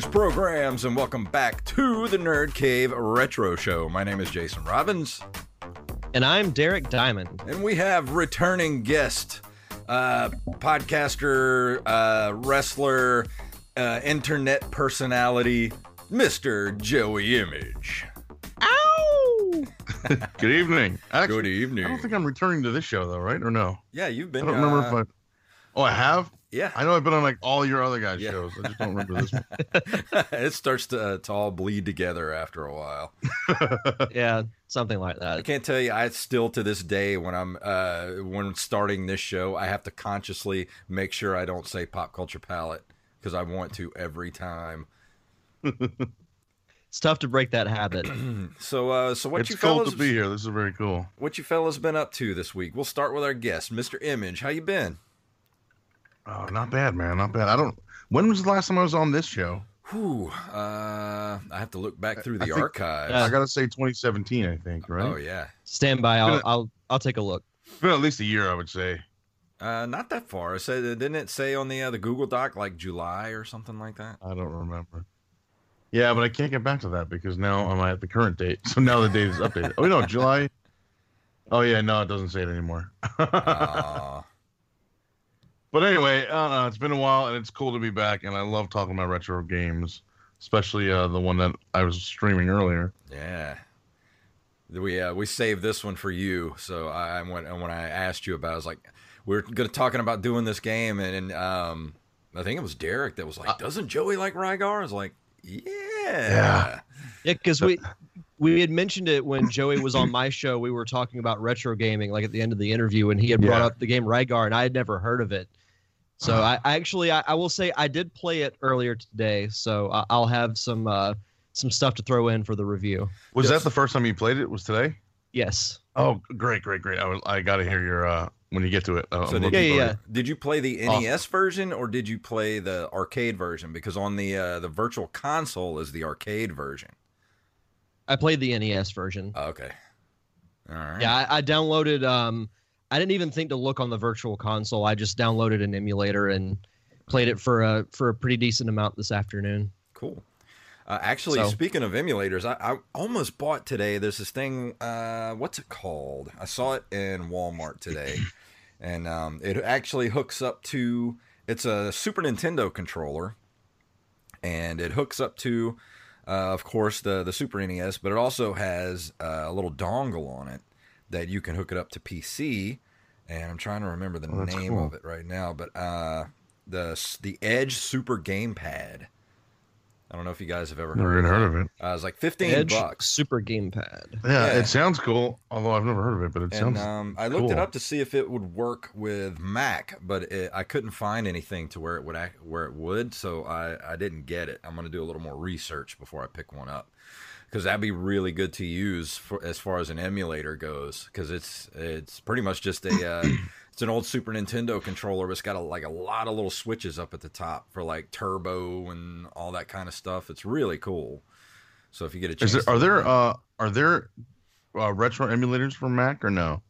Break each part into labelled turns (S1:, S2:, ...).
S1: Greetings, programs, and welcome back to the Nerd Cave Retro Show. My name is Jason Robbins,
S2: And I'm Derek Diamond.
S1: and we have returning guest, uh, podcaster, uh, wrestler, uh, internet personality, Mr. Joey Image. Ow!
S3: Good evening. Actually,
S1: Good evening.
S3: I don't think I'm returning to this show though, right? Or no?
S1: Yeah, you've been.
S3: I don't remember
S1: uh,
S3: if I. Oh, I have.
S1: Yeah,
S3: I know I've been on like all your other guys'
S1: Yeah.
S3: shows. I just don't remember this one.
S1: it starts to, uh, to all bleed together after a while.
S2: Yeah, something like that.
S1: I can't tell you. I still to this day when I'm uh, when starting this show, I have to consciously make sure I don't say pop culture palette because I want to every time.
S2: It's tough to break that habit.
S1: So, uh, so what
S3: it's
S1: you
S3: cool
S1: fellas,
S3: to be here. This is very cool.
S1: what you fellas been up to this week? We'll start with our guest, Mr. Image. How you been?
S3: Oh, not bad, man. Not bad. I don't. When was the last time I was on this show?
S1: Whew, uh, I have to look back through
S3: I
S1: the
S3: think-
S1: archives.
S2: Yeah.
S3: I gotta say 2017. I think right.
S1: Oh yeah,
S2: Stand by. I'll,
S3: Gonna-
S2: I'll I'll take a look.
S3: It's been at least a year, I would say.
S1: uh, not that far. It said, didn't it say on the uh, the Google Doc like July or something like that?
S3: I don't remember. Yeah, but I can't get back to that because now I'm at the current date. So now the date is updated. Oh no, July. Oh yeah, no, it doesn't say it anymore.
S1: Aw.
S3: But anyway, I don't know. It's been a while, and it's cool to be back. And I love talking about retro games, especially uh, the one that I was streaming earlier.
S1: Yeah. We uh, we saved this one for you. So I I went and when I asked you about, it, I was like, we're gonna talking about doing this game, and, and um, I think it was Derek that was like, doesn't Joey like Rygar? I was like, yeah.
S3: Yeah.
S2: Yeah, because we we had mentioned it when Joey was on my show. We were talking about retro gaming, like at the end of the interview, and he had brought
S3: Yeah.
S2: up the game Rygar, and I had never heard of it. So I, I actually I, I will say I did play it earlier today, so I, I'll have some uh, some stuff to throw in for the review.
S3: Was
S1: Yes.
S3: that the first time you played it? Was today?
S2: Yes.
S3: Oh, great, great, great! I, was, I got to hear your uh, when you get to it. Uh,
S1: So did
S3: looking
S1: you,
S2: Yeah, yeah,
S1: did you play the
S3: Awesome.
S1: NES version or did you play the arcade version? Because on the uh, the virtual console is the arcade version.
S2: I played the NES version.
S1: Oh, okay. All right.
S2: Yeah, I, I downloaded. Um, I didn't even think to look on the virtual console. I just downloaded an emulator and played it for a for a pretty decent amount this afternoon.
S1: Cool. Uh, actually,
S2: So-
S1: speaking of emulators, I, I almost bought today. There's this thing. Uh, what's it called? I saw it in Walmart today, and um, it actually hooks up to. It's a Super Nintendo controller, and it hooks up to uh, of course, the the Super NES, but it also has uh, a little dongle on it that you can hook it up to PC. And I'm trying to remember the
S3: Oh,
S1: name
S3: cool.
S1: of it right now, but uh, the the Edge Super Gamepad. I don't know if you guys have ever heard
S3: even
S1: of
S3: heard
S1: it.
S3: of it.
S1: Uh, it's like 15
S2: Edge
S1: bucks.
S2: Super Gamepad.
S3: Yeah,
S1: Yeah.
S3: it sounds cool. Although I've never heard of it, but it
S1: And
S3: sounds.
S1: um, I looked it up to see if it would work with Mac, but it, I couldn't find anything to where it would act, where it would, so I, I didn't get it. I'm going to do a little more research before I pick one up because that'd be really good to use for as far as an emulator goes because it's it's pretty much just a uh, it's an old Super Nintendo controller, but it's got a, like a lot of little switches up at the top for like turbo and all that kind of stuff. It's really cool. So if you get a chance,
S3: Is there, are there uh are there uh, retro emulators for Mac or no?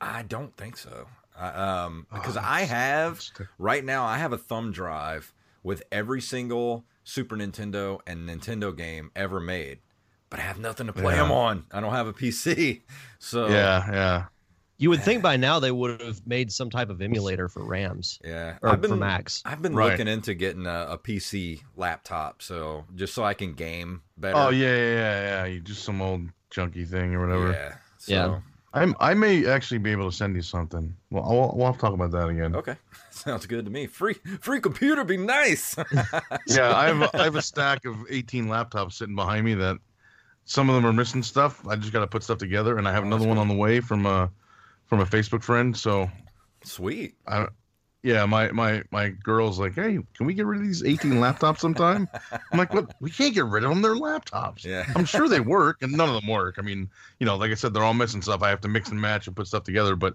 S1: I don't think so. I, um, because
S3: Oh,
S1: I have right now, I have a thumb drive with every single Super Nintendo and Nintendo game ever made, but I have nothing to play
S3: Yeah.
S1: them on. I don't have a PC, so
S3: Yeah, yeah.
S2: You would think by now they would have made some type of emulator for RAMs
S1: yeah.
S2: or
S1: I've been
S2: for Macs.
S1: I've been
S3: Right.
S1: looking into getting a, a PC laptop, so just so I can game better.
S3: Oh yeah, yeah, yeah, yeah. You just some old junky thing or whatever.
S1: yeah. So,
S2: Yeah.
S3: I'm I may actually be able to send you something. Well, I'll, we'll have to talk about that again.
S1: Okay, sounds good to me. Free free computer be nice.
S3: Yeah, I have a, I have a stack of 18 laptops sitting behind me that some of them are missing stuff. I just got to put stuff together, and I have
S1: Oh,
S3: another one on the way from a from a Facebook friend. So
S1: Sweet.
S3: I, yeah, my my my girl's like, hey, can we get rid of these 18 laptops sometime? I'm like, what? We can't get rid of them. They're laptops.
S1: Yeah.
S3: I'm sure they work, and none of them work. I mean, you know, like I said, they're all missing stuff. I have to mix and match and put stuff together. But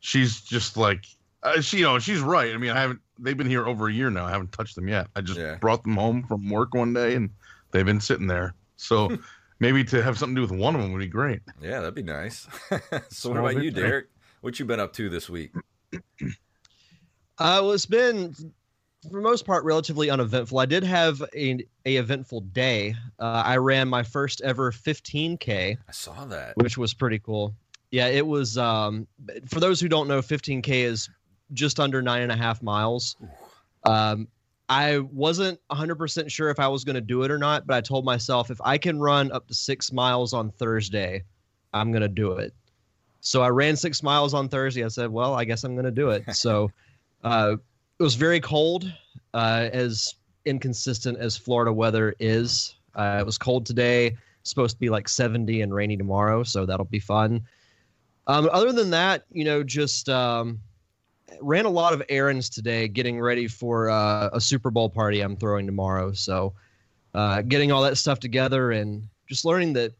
S3: she's just like, uh, she, you know, she's right. I mean, I haven't. They've been here over a year now. I haven't touched them yet. I just
S1: Yeah.
S3: brought them home from work one day, and they've been sitting there. So maybe to have something to do with one of them would be great.
S1: Yeah, that'd be nice. so what about you. Derek? What you been up to this week?
S2: Uh, well, it's been, for the most part, relatively uneventful. I did have a, a eventful day. Uh, I ran my first ever 15K,
S1: I saw that.
S2: which was pretty cool. Yeah, it was. Um, for those who don't know, 15K is just under nine and a half miles. Um, I wasn't 100% sure if I was going to do it or not, but I told myself if I can run up to six miles on Thursday, I'm going to do it. So I ran six miles on Thursday. I said, well, I guess I'm going to do it. So uh, it was very cold, uh, as inconsistent as Florida weather is. Uh, it was cold today, supposed to be like 70 and rainy tomorrow, so that'll be fun. Um, other than that, you know, just um, ran a lot of errands today, getting ready for uh, a Super Bowl party I'm throwing tomorrow. So, uh, getting all that stuff together and just learning that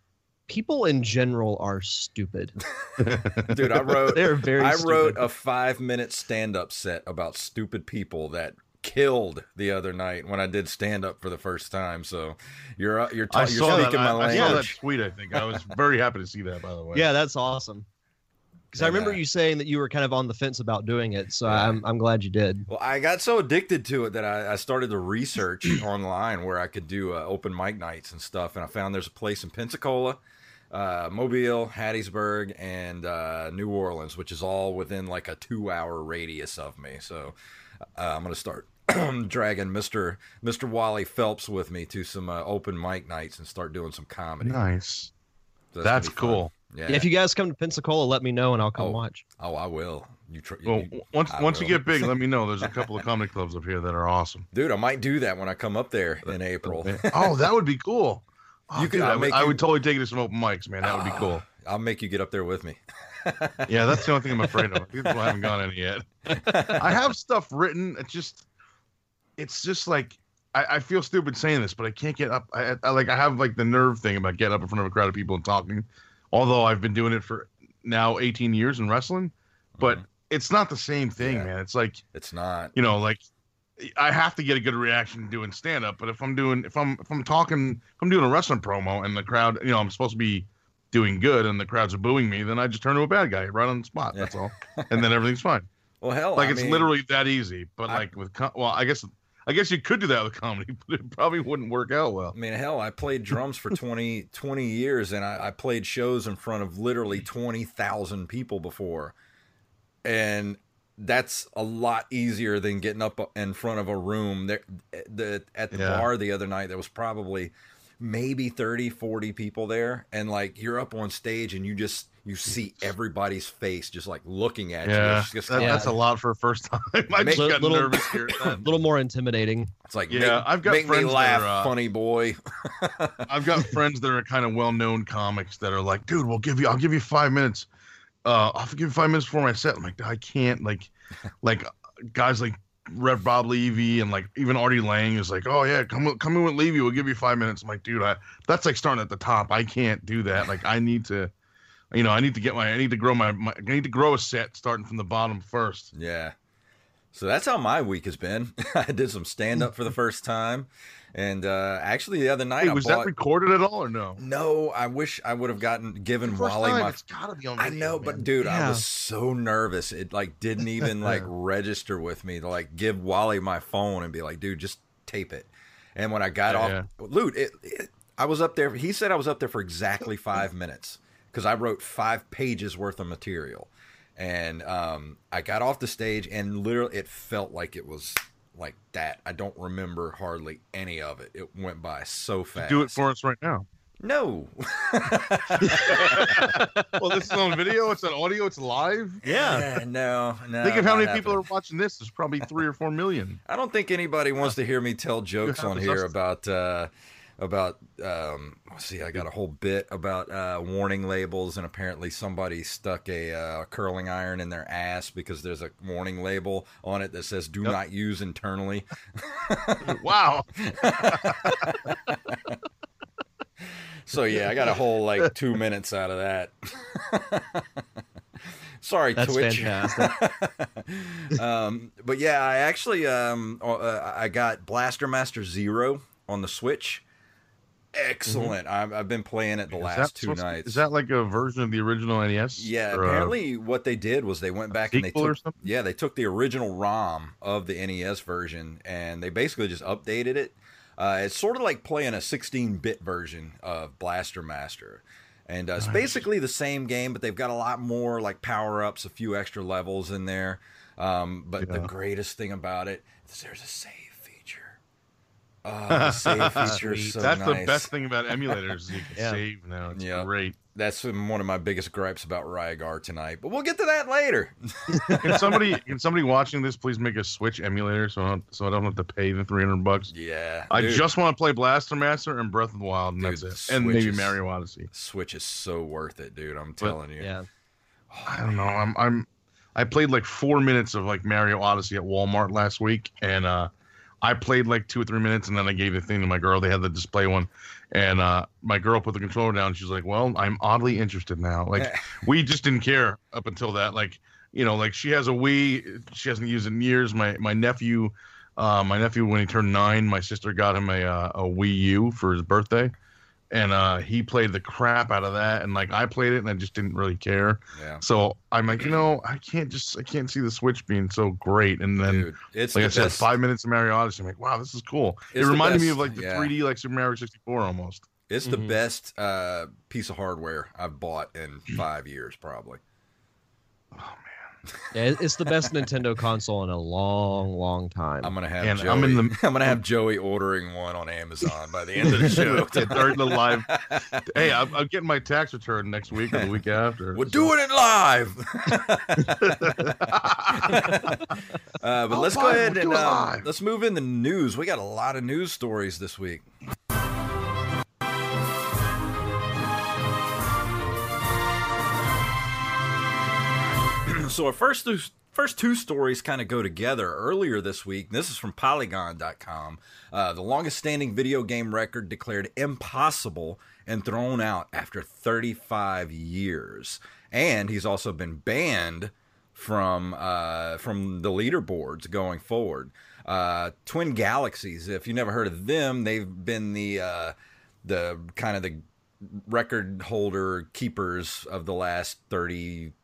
S2: people in general are stupid.
S1: Dude, I wrote
S2: They're very.
S1: I wrote a five minute stand up set about stupid people that killed the other night when I did stand up for the first time. So you're uh, you're, ta-
S3: I
S1: you're
S3: saw that.
S1: speaking
S3: I,
S1: my
S3: I saw that
S1: language.
S3: tweet. I think I was very happy to see that. By the way.
S2: Yeah, that's awesome. Because I remember
S1: uh,
S2: you saying that you were kind of on the fence about doing it, so
S1: Yeah.
S2: I'm I'm glad you did.
S1: Well, I got so addicted to it that I, I started to research online where I could do uh, open mic nights and stuff, and I found there's a place in Pensacola, uh, Mobile, Hattiesburg, and uh, New Orleans, which is all within like a two-hour radius of me. So uh, I'm gonna start dragging Mister Mister Wally Phelps with me to some uh, open mic nights and start doing some comedy.
S3: Nice.
S1: So
S3: That's
S1: gonna be fun.
S3: Cool.
S1: Yeah.
S2: Yeah, if you guys come to Pensacola, let me know and I'll come
S1: Oh.
S2: watch.
S1: oh, I will. You, tr-
S3: Well,
S1: you-
S3: once
S1: I
S3: once you get big, let me know. There's a couple of comedy clubs up here that are awesome.
S1: dude, I might do that when I come up there in April.
S3: oh, that would be cool. Oh,
S1: You could-
S3: dude,
S1: I'll
S3: would,
S1: make
S3: I
S1: you-
S3: would totally take you to some open mics, man. That would be ah, cool.
S1: I'll make you get up there with me.
S3: Yeah, that's the only thing I'm afraid of. People haven't gone any yet. I have stuff written. It's just, it's just like I, I feel stupid saying this, but I can't get up. I, I like I have like the nerve thing about getting up in front of a crowd of people and talking. Although I've been doing it for now 18 years in wrestling, but mm-hmm. it's not the same thing,
S1: Yeah.
S3: man. It's like
S1: It's not.
S3: you know, like I have to get a good reaction doing stand up, but if I'm doing if I'm if I'm talking if I'm doing a wrestling promo and the crowd, you know, I'm supposed to be doing good and the crowds are booing me, then I just turn to a bad guy right on the spot. That's all, and then everything's fine.
S1: Well, hell,
S3: Like
S1: I
S3: it's
S1: mean,
S3: literally that easy. But
S1: I-
S3: like with well, I guess I guess you could do that with comedy, but it probably wouldn't work out well.
S1: I mean, hell, I played drums for 20, 20 years, and I, I played shows in front of literally twenty thousand people before, and that's a lot easier than getting up in front of a room. There, eh, the at the
S3: Yeah.
S1: bar the other night, there was probably maybe 30, 40 people there, and like you're up on stage and you just you see everybody's face just like looking at you.
S3: Yeah,
S1: It's just
S3: that-
S1: like,
S3: that's a lot for a first time. I just
S1: Make-
S3: got
S2: little-
S3: nervous here.
S2: A little more intimidating.
S1: it's like
S3: Yeah,
S1: make,
S3: I've got
S1: make me
S3: friends that are, uh,
S1: funny boy.
S3: I've got friends that are kind of well-known comics that are like, dude, we'll give you, I'll give you five minutes. Uh, I'll give you five minutes before my set. I'm like, I can't. Like, like guys like Rev Bob Levy and like even Artie Lange is like, oh yeah, come come in with Levy. We'll give you five minutes. I'm like, dude, I that's like starting at the top. I can't do that. Like, I need to, you know, I need to get my, I need to grow my, my I need to grow a set starting from the bottom first.
S1: Yeah. So that's how my week has been. I did some stand up for the first time. And uh, actually, the other night
S3: Hey, was
S1: bought.
S3: that recorded at all or no?
S1: no, I wish I would have gotten given Wally
S3: time,
S1: my.
S3: it's gotta be on
S1: I know,
S3: man.
S1: but dude, I was so nervous. It like didn't even like register with me to like give Wally my phone and be like, dude, just tape it. And when I got
S3: Yeah,
S1: off, Loot, it, it, I was up there. He said I was up there for exactly five minutes because I wrote five pages worth of material. And um, I got off the stage, and literally, it felt like it was like that. I don't remember hardly any of it. It went by so fast.
S3: Do it for us right now.
S1: No.
S3: well, this is on video. It's on audio. It's live.
S1: Yeah, no, no.
S3: Think of how
S1: not
S3: many people are watching this. There's probably three or four million.
S1: I don't think anybody wants to hear me tell jokes on here about uh, about. Um, let's see, I got a whole bit about uh, warning labels, and apparently somebody stuck a uh, curling iron in their ass because there's a warning label on it that says "Do not use internally."
S3: Wow.
S1: So yeah, I got a whole like two minutes out of that. Sorry,
S2: That's
S1: Twitch.
S2: fantastic.
S1: um, but yeah, I actually um, uh, I got Blaster Master Zero on the Switch. Excellent. I've, I've been playing it the
S3: Is
S1: last two
S3: to-
S1: nights.
S3: Is that like a version of the original NES?
S1: yeah, apparently what they did was they went back and they took yeah they took the original ROM of the NES version and they basically just updated it. Uh, it's sort of like playing a 16-bit version of Blaster Master, and uh, it's basically the same game, but they've got a lot more like power-ups, a few extra levels in there. Um, but the greatest thing about it is there's a save. Oh, the save feature so
S3: That's the best thing about emulators. You can
S2: Yeah.
S3: save now. It's
S1: Yeah.
S3: great.
S1: That's one of my biggest gripes about Rygar tonight, but we'll get to that later.
S3: Can somebody can somebody watching this please make a Switch emulator so I don't, so I don't have to pay the three hundred bucks?
S1: yeah,
S3: I
S1: dude,
S3: just want to play Blaster Master and Breath of the Wild, and
S1: Dude,
S3: that's
S1: the
S3: it. And maybe
S1: is-
S3: Mario Odyssey.
S1: Switch is so worth it, dude. I'm telling you.
S2: yeah.
S3: I don't know. I'm I'm I played like four minutes of like Mario Odyssey at Walmart last week, and uh, I played like two or three minutes, and then I gave the thing to my girl. They had the display one, and uh, my girl put the controller down. She's like, "Well, I'm oddly interested now." Like we just didn't care up until that. Like you know, like she has a Wii, she hasn't used it in years. My my nephew, uh, my nephew when he turned nine, my sister got him a uh, a Wii U for his birthday. And uh, he played the crap out of that, and like I played it, and I just didn't really care.
S1: Yeah.
S3: So I'm like, you know, I can't just I can't see the Switch being so great. And then,
S1: Dude, it's
S3: like
S1: the
S3: I said, five minutes of Mario Odyssey. I'm like, wow, this is cool.
S1: It's
S3: it reminded me of like the
S1: yeah.
S3: 3D like Super Mario 64 almost.
S1: It's the
S2: Mhm.
S1: best uh, piece of hardware I've bought in five years, probably.
S2: Yeah, it's the best Nintendo console in a long, long time.
S1: I'm gonna have
S3: And
S1: Joey.
S3: I'm
S1: I'm, gonna have Joey ordering one on Amazon by the end of the show.
S3: Yeah, during the live. hey, I'm, I'm getting my tax return next week or the week after.
S1: We're
S3: so-
S1: doing it live. uh, but
S3: I'll
S1: let's go ahead and
S3: do
S1: um, let's move in the news. We got a lot of news stories this week. So our first two, first two stories kind of go together. Earlier this week, this is from Polygon.com. Uh, the longest standing video game record declared impossible and thrown out after 35 years. And he's also been banned from uh, from the leaderboards going forward. Uh, Twin Galaxies, if you never heard of them, they've been the uh, the kind of the record holder keepers of the last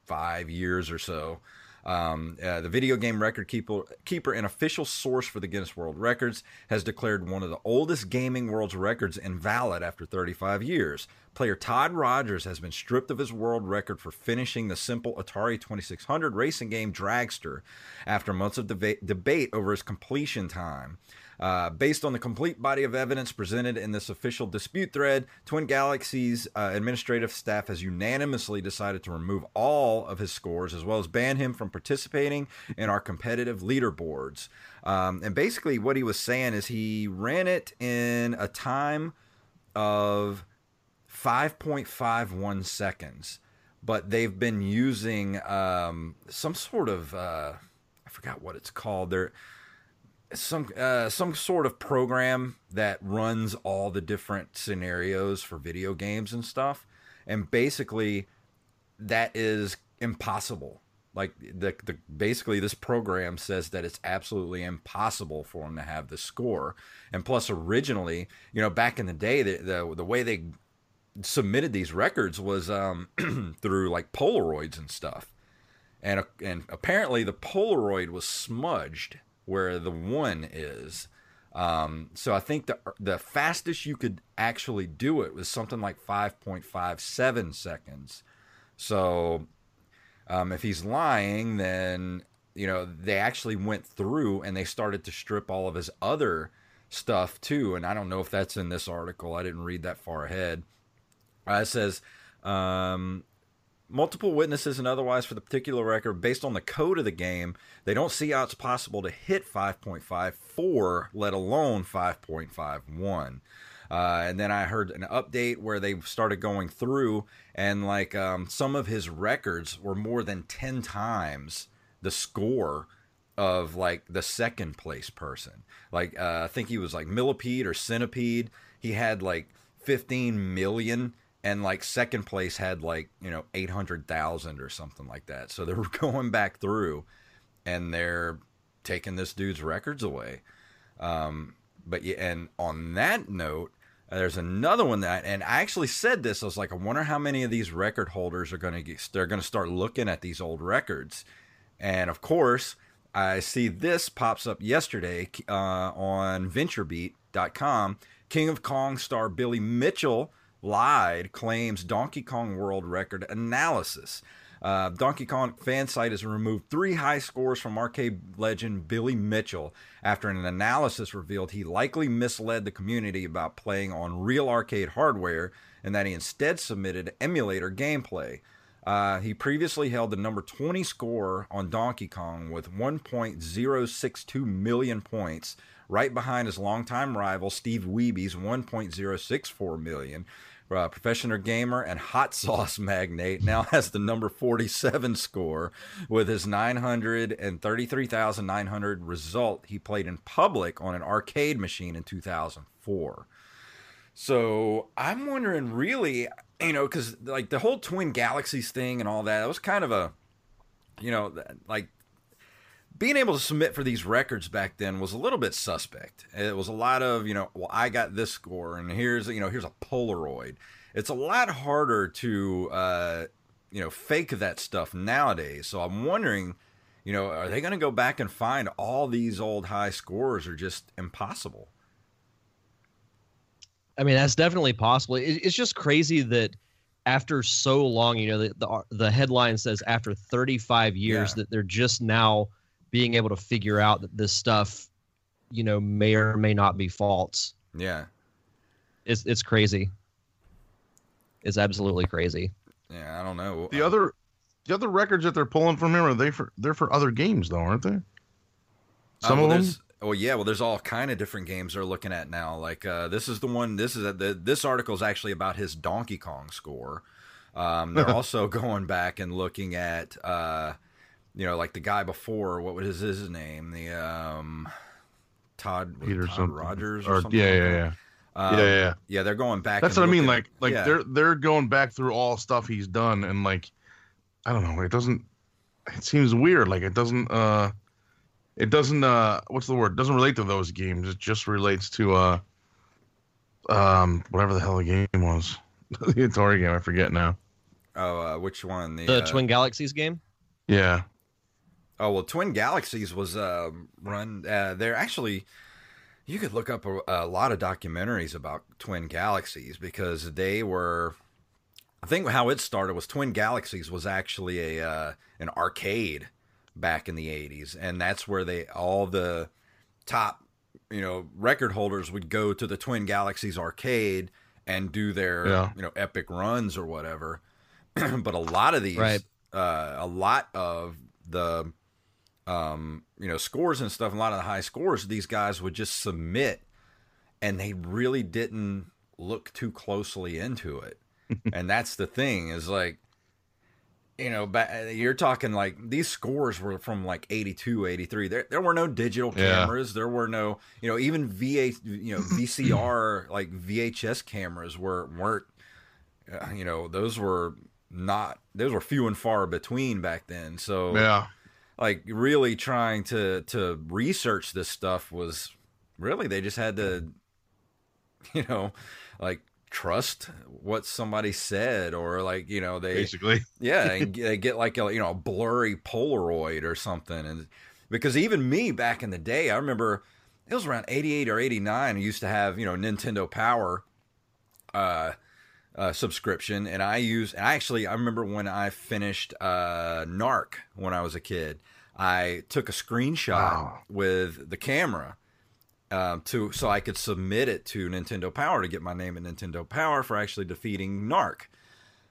S1: 35 years or so. Um, uh, the video game record keeper, keeper, an official source for the Guinness World Records, has declared one of the oldest gaming world's records invalid after 35 years. Player Todd Rogers has been stripped of his world record for finishing the simple Atari 2600 racing game Dragster after months of deba- debate over his completion time. Uh, based on the complete body of evidence presented in this official dispute thread, Twin Galaxies uh, administrative staff has unanimously decided to remove all of his scores as well as ban him from participating in our competitive leaderboards. Um, and basically, what he was saying is he ran it in a time of 5.51 seconds, but they've been using um, some sort of uh, I forgot what it's called. There some uh, some sort of program that runs all the different scenarios for video games and stuff, and basically that is impossible. Like the the basically this program says that it's absolutely impossible for him to have the score, and plus originally, you know, back in the day, the the, the way they submitted these records was um, through like Polaroids and stuff, and and apparently the Polaroid was smudged where the one is. Um, so I think the the fastest you could actually do it was something like 5.57 seconds. So um, if he's lying, then you know they actually went through and they started to strip all of his other stuff too. And I don't know if that's in this article. I didn't read that far ahead. Uh, it says um, multiple witnesses and otherwise for the particular record based on the code of the game they don't see how it's possible to hit 5.54 let alone 5.51 uh, and then i heard an update where they started going through and like um, some of his records were more than 10 times the score of like the second place person. Like uh, i think he was like millipede or centipede. He had like 15 million and like second place had like you know 800,000 or something like that. So they were going back through and they're taking this dude's records away. Um, but yeah, and on that note, there's another one that, and I actually said this. I was like, I wonder how many of these record holders are going to get. They're going to start looking at these old records, and of course, I see this pops up yesterday uh, on VentureBeat.com. King of Kong star Billy Mitchell lied claims Donkey Kong World Record analysis. Uh, Donkey Kong fan site has removed three high scores from arcade legend Billy Mitchell after an analysis revealed he likely misled the community about playing on real arcade hardware and that he instead submitted emulator gameplay. Uh, he previously held the number 20 score on Donkey Kong with 1.062 million points, right behind his longtime rival Steve Wiebe's 1.064 million, uh, professional gamer and hot sauce magnate, now has the number 47 score with his 933,900 result he played in public on an arcade machine in 2004. So I'm wondering, really, you know, because like the whole Twin Galaxies thing and all that, that was kind of a, you know, like being able to submit for these records back then was a little bit suspect. It was a lot of, you know, well, I got this score, and here's, you know, here's a Polaroid. It's a lot harder to, uh, you know, fake that stuff nowadays. So I'm wondering, you know, are they going to go back and find all these old high scores are just impossible?
S2: I mean, that's definitely possible. It's just crazy that after so long, you know, the the, the headline says after 35 years yeah. that they're just now being able to figure out that this stuff, you know, may or may not be false.
S1: Yeah.
S2: It's it's crazy. It's absolutely crazy.
S1: Yeah, I don't know.
S3: The other the other records that they're pulling from him are they for they're for other games though, aren't they? Uh,
S1: Some uh, well, of them. Oh yeah, well, there's all kind of different games they're looking at now. Like uh, this is the one. This is a, the, this article is actually about his Donkey Kong score. Um, they're also going back and looking at uh, you know, like the guy before, what was his name? The um, Todd, Peter Todd Rogers or, or something.
S3: Yeah,
S1: like
S3: yeah, yeah. Um, yeah, yeah,
S1: yeah. They're going back.
S3: That's what I mean. Like, like yeah. they're they're going back through all stuff he's done, and like, I don't know. It doesn't. It seems weird. Like it doesn't. uh It doesn't. uh What's the word? It doesn't relate to those games. It just relates to uh um whatever the hell the game was. the Atari game. I forget now.
S1: Oh, uh, which one?
S2: The, the uh, Twin Galaxies game.
S3: Yeah.
S1: Oh well, Twin Galaxies was uh, run. Uh, they're actually you could look up a, a, lot of documentaries about Twin Galaxies because they were. I think how it started was Twin Galaxies was actually a uh, an arcade back in the '80s, and that's where they all the top you know, record holders would go to the Twin Galaxies arcade and do their,
S3: Yeah.
S1: you know, epic runs or whatever. but a lot of these,
S2: Right.
S1: uh, a lot of the, um, you know, scores and stuff, a lot of the high scores, these guys would just submit and they really didn't look too closely into it. and that's the thing is like, you know, you're talking like these scores were from like 82, 83. There, there were no digital
S3: Yeah.
S1: cameras. There were no, you know, even VA, you know, VCR, like VHS cameras were, weren't, uh, you know, those were not, those were few and far between back then. So,
S3: Yeah.
S1: Like really trying to to research this stuff was really they just had to you know like trust what somebody said or like you know they
S3: Basically.
S1: yeah they, they get like a you know a blurry polaroid or something and because even me back in the day i remember it was around 88 or 89 i used to have you know nintendo power uh uh, subscription, and I use. And actually, I remember when I finished uh, Narc when I was a kid. I took a screenshot
S3: Wow.
S1: with the camera um, to so I could submit it to Nintendo Power to get my name at Nintendo Power for actually defeating Narc.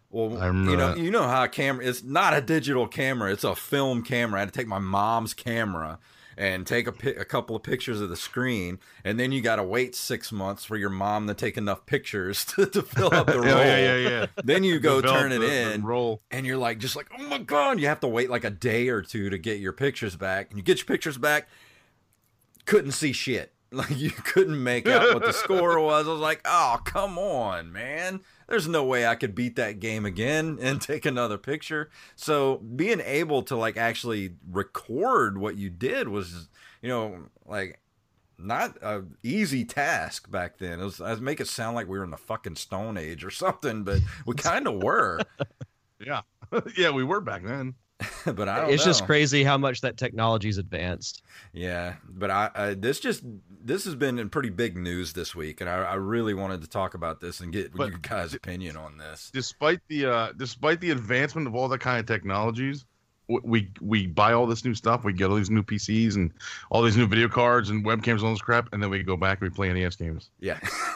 S1: Well,
S3: I
S1: you know,
S3: that.
S1: you know how a camera. It's not a digital camera; it's a film camera. I had to take my mom's camera and take a, pi- a couple of pictures of the screen, and then you got to wait six months for your mom to take enough pictures to, to fill up the roll.
S3: yeah, yeah, yeah.
S1: Then you go
S3: Develop
S1: turn it
S3: the- the
S1: in,
S3: roll.
S1: and you're like, just like, oh my god, you have to wait like a day or two to get your pictures back, and you get your pictures back, couldn't see shit. Like you couldn't make out what the score was. I was like, oh come on, man. There's no way I could beat that game again and take another picture. So being able to like actually record what you did was, you know, like not a easy task back then. It was I'd make it sound like we were in the fucking Stone Age or something, but we kind of were.
S3: Yeah. yeah, we were back then.
S1: but I don't
S2: It's just crazy how much that technology's advanced.
S1: Yeah, but I, I this just this has been in pretty big news this week, and I, I really wanted to talk about this and get
S3: But-
S1: your guys' opinion on this.
S3: Despite the uh despite the advancement of all that kind of technologies, w- we we buy all this new stuff, we get all these new PCs and all these new video cards and webcams and all this crap, and then we go back and we play NES games.
S1: Yeah,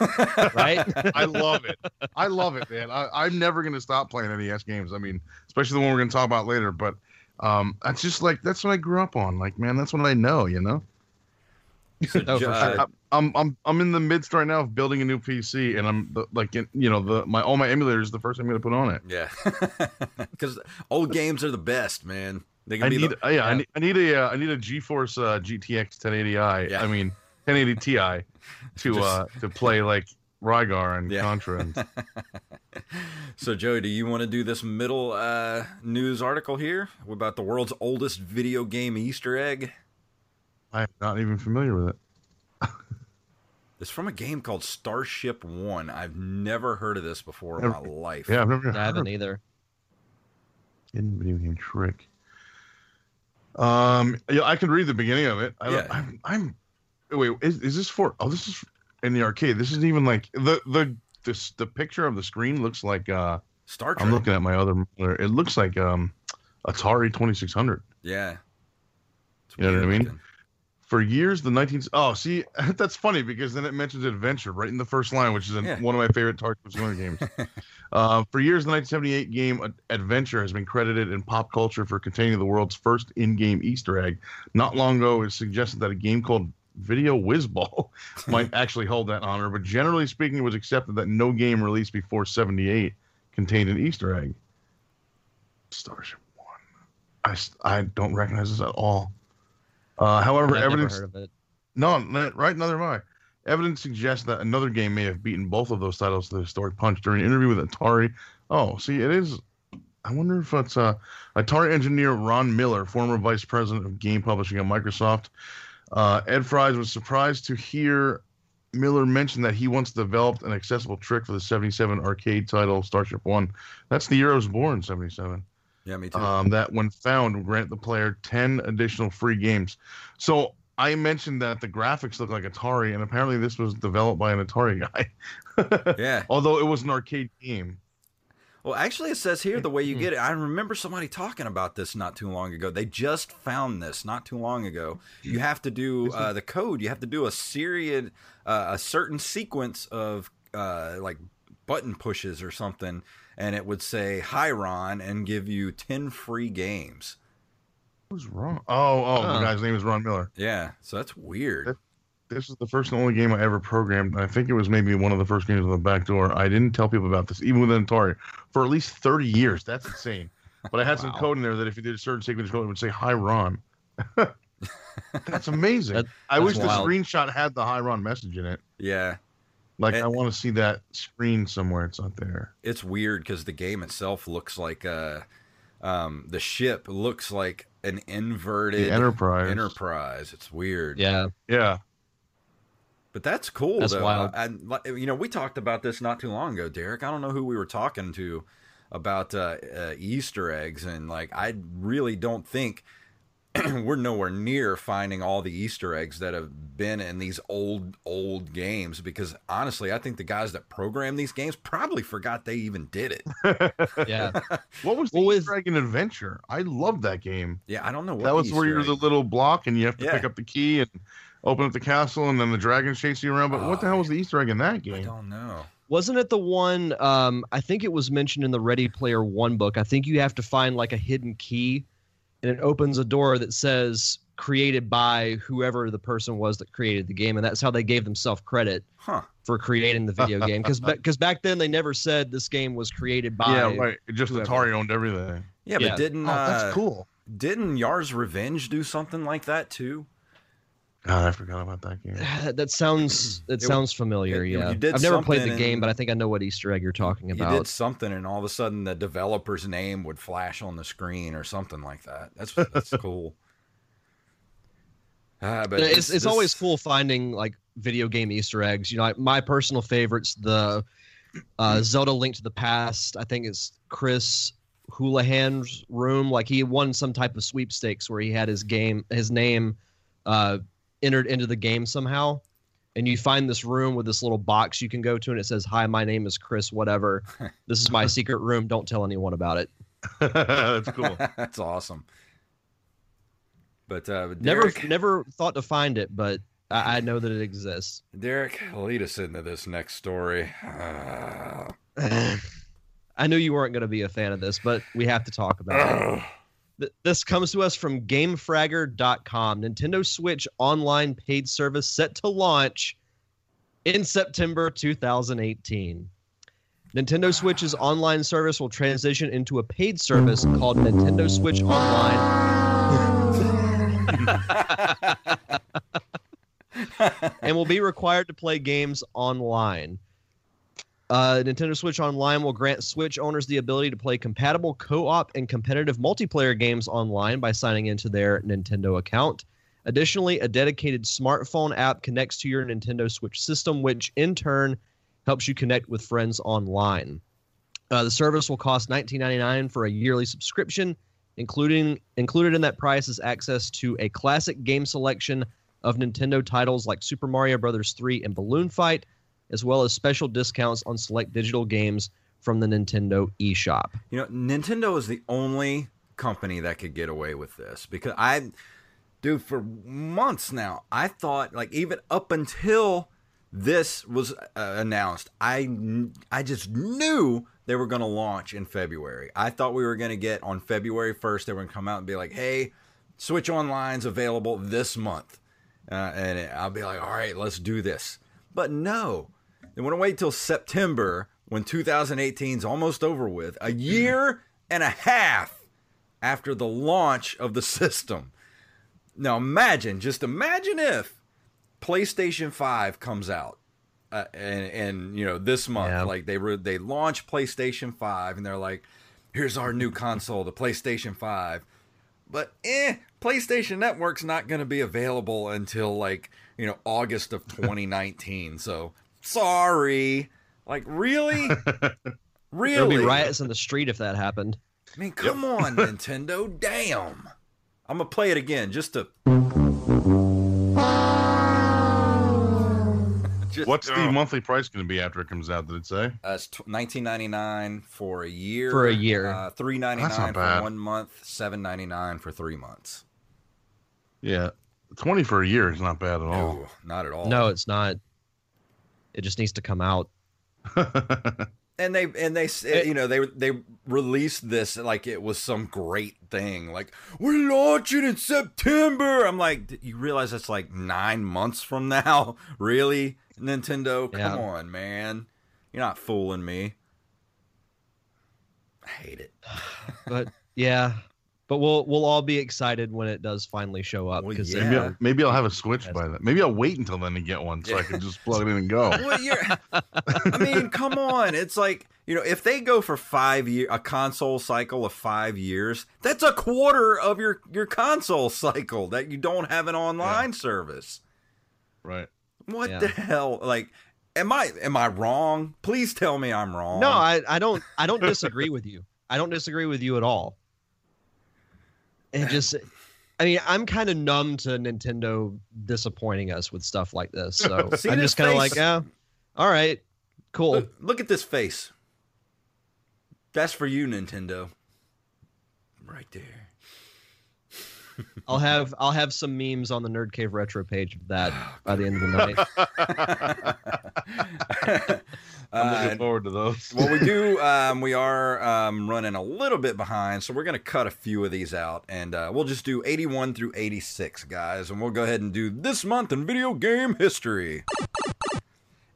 S2: Right?
S3: I love it. I love it, man. I, I'm never gonna stop playing NES games. I mean, especially the one we're gonna talk about later. But um, that's just like that's what I grew up on. Like, man, that's what I know. You know.
S1: So,
S2: Oh, sure.
S3: I'm I'm I'm in the midst right now of building a new PC, and I'm the, like, you know, the my all my emulators. The first I'm gonna put on it.
S1: yeah, because old games are the best, man. They can
S3: I
S1: be
S3: need,
S1: the,
S3: uh, yeah, I need, I need a, uh, I need a GeForce uh, GTX 1080i.
S1: Yeah.
S3: I mean, 1080 Ti to
S1: Just-
S3: uh to play like Rygar and
S1: Yeah.
S3: Contra. And,
S1: So, Joey, do you want to do this middle uh, news article here about the world's oldest video game Easter egg?
S3: I'm not even familiar with it.
S1: It's from a game called Starship One. I've never heard of this before in my life.
S3: Yeah, I've never
S2: I
S3: heard
S2: haven't
S3: of
S2: either.
S3: hidden video game trick. Um, yeah, I can read the beginning of it. I
S1: yeah.
S3: I'm, I'm. Wait, is, is this for? Oh, this is in the arcade. This isn't even like the the this the picture of the screen looks like. uh
S1: Star Trek.
S3: I'm looking at my other. monitor. It looks like um Atari 2600.
S1: Yeah. It's
S3: You know what I
S1: weird
S3: mean? For years, the 19. Oh, see, that's funny because then it mentions adventure right in the first line, which is
S1: Yeah.
S3: one of my favorite 2600 games. Uh, for years, the 1978 game Adventure has been credited in pop culture for containing the world's first in-game Easter egg. Not long ago, it was suggested that a game called Video Whizball might actually hold that honor, but generally speaking, it was accepted that no game released before 78 contained an Easter egg. Starship One. i, I don't recognize this at all. Uh, however,
S2: I've
S3: evidence
S2: heard of it.
S3: no, right? Neither am I. Evidence suggests that another game may have beaten both of those titles to the historic punch during an interview with Atari. Oh, see, it is. I wonder if it's uh, Atari engineer Ron Miller, former vice president of game publishing at Microsoft. Uh, Ed Fries was surprised to hear Miller mention that he once developed an accessible trick for the 77 arcade title Starship One. That's the year I was born, 77
S1: Yeah, me too.
S3: um, that when found will grant the player 10 additional free games so i mentioned that the graphics look like atari and apparently this was developed by an atari guy
S1: yeah.
S3: although it was an arcade game
S1: Well, actually, it says here the way
S2: Hmm.
S1: you get it. I remember somebody talking about this not too long ago. They just found this not too long ago. You have to do uh, the code. You have to do a serious, uh, a certain sequence of uh, like button pushes or something, and it would say "Hi Ron" and give you ten free games.
S3: Who's wrong? Oh, oh,
S2: Huh.
S3: the guy's name is Ron Miller.
S1: Yeah, so that's weird.
S3: This is the first and only game I ever programmed. I think it was maybe one of the first games on the back door. I didn't tell people about this, even with Atari, for at least 30 years. That's insane. But I had some code in there that if you did a certain sequence, code, it would say "Hi Ron." That's amazing.
S2: That-
S3: I wish
S2: wild.
S3: the screenshot had the "Hi Ron" message in it.
S1: Yeah,
S3: Like
S1: And-
S3: I want to see that screen somewhere. It's not there.
S1: it's weird because the game itself looks like uh, um, the ship looks like an inverted
S3: The Enterprise.
S1: Enterprise. It's weird.
S2: Yeah.
S3: Yeah.
S1: But that's cool.
S2: That's
S1: though.
S2: wild.
S1: And like, you know, we talked about this not too long ago, Derek. I don't know who we were talking to about uh, uh, Easter eggs, and like, I really don't think we're nowhere near finding all the Easter eggs that have been in these old old games. Because honestly, I think the guys that program these games probably forgot they even did it.
S2: Yeah.
S3: What was the
S2: Well,
S3: Easter egg in Adventure? I loved that game.
S1: Yeah, I don't know what
S3: that was
S1: the
S3: where you're the little block and you have to
S1: Yeah.
S3: pick up the key and open up the castle and then the dragons chase you around. But what the
S1: Oh,
S3: hell was the Easter egg in that game?
S1: I don't know.
S2: Wasn't it the one? Um, I think it was mentioned in the Ready Player One book. I think you have to find like a hidden key, and it opens a door that says "created by whoever the person was that created the game," and that's how they gave themselves credit
S1: Huh?
S2: for creating the video game. Because because back then they never said this game was created by.
S3: yeah, right. Just
S2: whoever.
S3: Atari owned everything.
S1: Yeah,
S2: Yeah.
S1: but didn't
S3: Oh,
S1: uh,
S3: that's cool.
S1: Didn't Yar's Revenge do something like that too?
S3: God, I forgot about that game.
S2: That sounds that
S1: It-
S2: sounds familiar.
S1: it- you
S2: yeah,
S1: did
S2: I've never played the
S1: something
S2: game, but I think I know what Easter egg you're talking
S1: You
S2: about.
S1: did something, and all of a sudden the developer's name would flash on the screen or something like that. That's that's cool. Ah, but
S2: it's
S1: this-
S2: it's always cool finding like video game Easter eggs. You know, I- my personal favorites the uh, Zelda Link to the Past. I think it's Chris Houlihan's room. Like he won some type of sweepstakes where he had his game, his name, uh, entered into the game somehow. And you find this room with this little box you can go to, and it says, "Hi, my name is Chris. Whatever. This is my secret room. Don't tell anyone about it."
S3: that's cool.
S1: that's awesome. But uh,
S2: Never,
S1: Derek,
S2: never thought to find it, but I, I know that it exists.
S1: Derek, lead us into this next story.
S2: I knew you weren't going to be a fan of this, but we have to talk about it. Th- This comes to us from GameFragger.com. Nintendo Switch online paid service set to launch in September 2018. Nintendo Switch's online service will transition into a paid service called Nintendo Switch Online and will be required to play games online. Uh, Nintendo Switch Online will grant Switch owners the ability to play compatible co op and competitive multiplayer games online by signing into their Nintendo account. Additionally, a dedicated smartphone app connects to your Nintendo Switch system, which in turn helps you connect with friends online. Uh, the service will cost $19.99 for a yearly subscription. Including included in that price is access to a classic game selection of Nintendo titles like Super Mario Bros. 3 and Balloon Fight, as well as special discounts on select digital games from the Nintendo eShop.
S1: You know, Nintendo is the only company that could get away with this because I, dude, for months now, I thought like even up until this was uh, announced, I I just knew they were going to launch in February. I thought we were going to get on February first. They were going to come out and be like, "Hey, Switch Online's available this month," uh, and I'll be like, "All right, let's do this." But no, they want to wait till September when 2018 is almost over with, a year and a half after the launch of the system. Now imagine, just imagine if PlayStation 5 comes out. Uh, and and you know this month
S2: Yeah.
S1: like they were they launched PlayStation 5 and they're like here's our new console the PlayStation 5 but eh PlayStation Network's not going to be available until like you know August of 2019 so sorry like really really
S2: There'll be riots in the street if that happened.
S1: I mean, come on, Nintendo. Damn. I'm going to play it again just to. just Just,
S3: What's the
S1: ugh.
S3: monthly price going to be after it comes out? Did it say?
S1: Uh, it's nineteen ninety nine for a year.
S2: For a year.
S1: Uh, Three ninety
S3: That's
S1: nine
S3: not
S1: for
S3: bad.
S1: one month. Seven ninety nine for three months.
S3: Yeah, twenty for a year is not bad at all.
S1: No, not at all.
S2: No, it's not. It just needs to come out.
S1: and they and they
S2: It-
S1: you know they they released this like it was some great thing like we're launching in september. I'm like you realize that's like nine months from now? Really nintendo? Come
S2: Yeah.
S1: on man. You're not fooling me. I hate it.
S2: But yeah, but we'll we'll all be excited when it does finally show up
S1: Well,
S2: because
S1: yeah.
S3: maybe, I'll, maybe I'll have a Switch by then. Maybe I'll wait until then to get one so I can just plug it in and go.
S1: well, you're, I mean, come on. It's like, you know, if they go for five year a console cycle of five years, that's a quarter of your your console cycle that you don't have an online service.
S3: Right.
S1: What
S2: Yeah.
S1: the hell? Like, am I am I wrong? Please tell me I'm wrong.
S2: no, I I don't I don't disagree with you. I don't disagree with you at all. It just, I mean, I'm kind of numb to Nintendo disappointing us with stuff like this. So
S1: See
S2: I'm just kind of like, yeah, all right, cool.
S1: look, look at this face. That's for you, Nintendo. Right there.
S2: I'll have I'll have some memes on the Nerd Cave Retro page of that oh, by the end of the night.
S3: I'm
S1: Uh,
S3: looking forward to those.
S1: well, we do. Um, we are um, running a little bit behind, so we're going to cut a few of these out, and uh, we'll just do 81 through 86, guys, and we'll go ahead and do this month in video game history.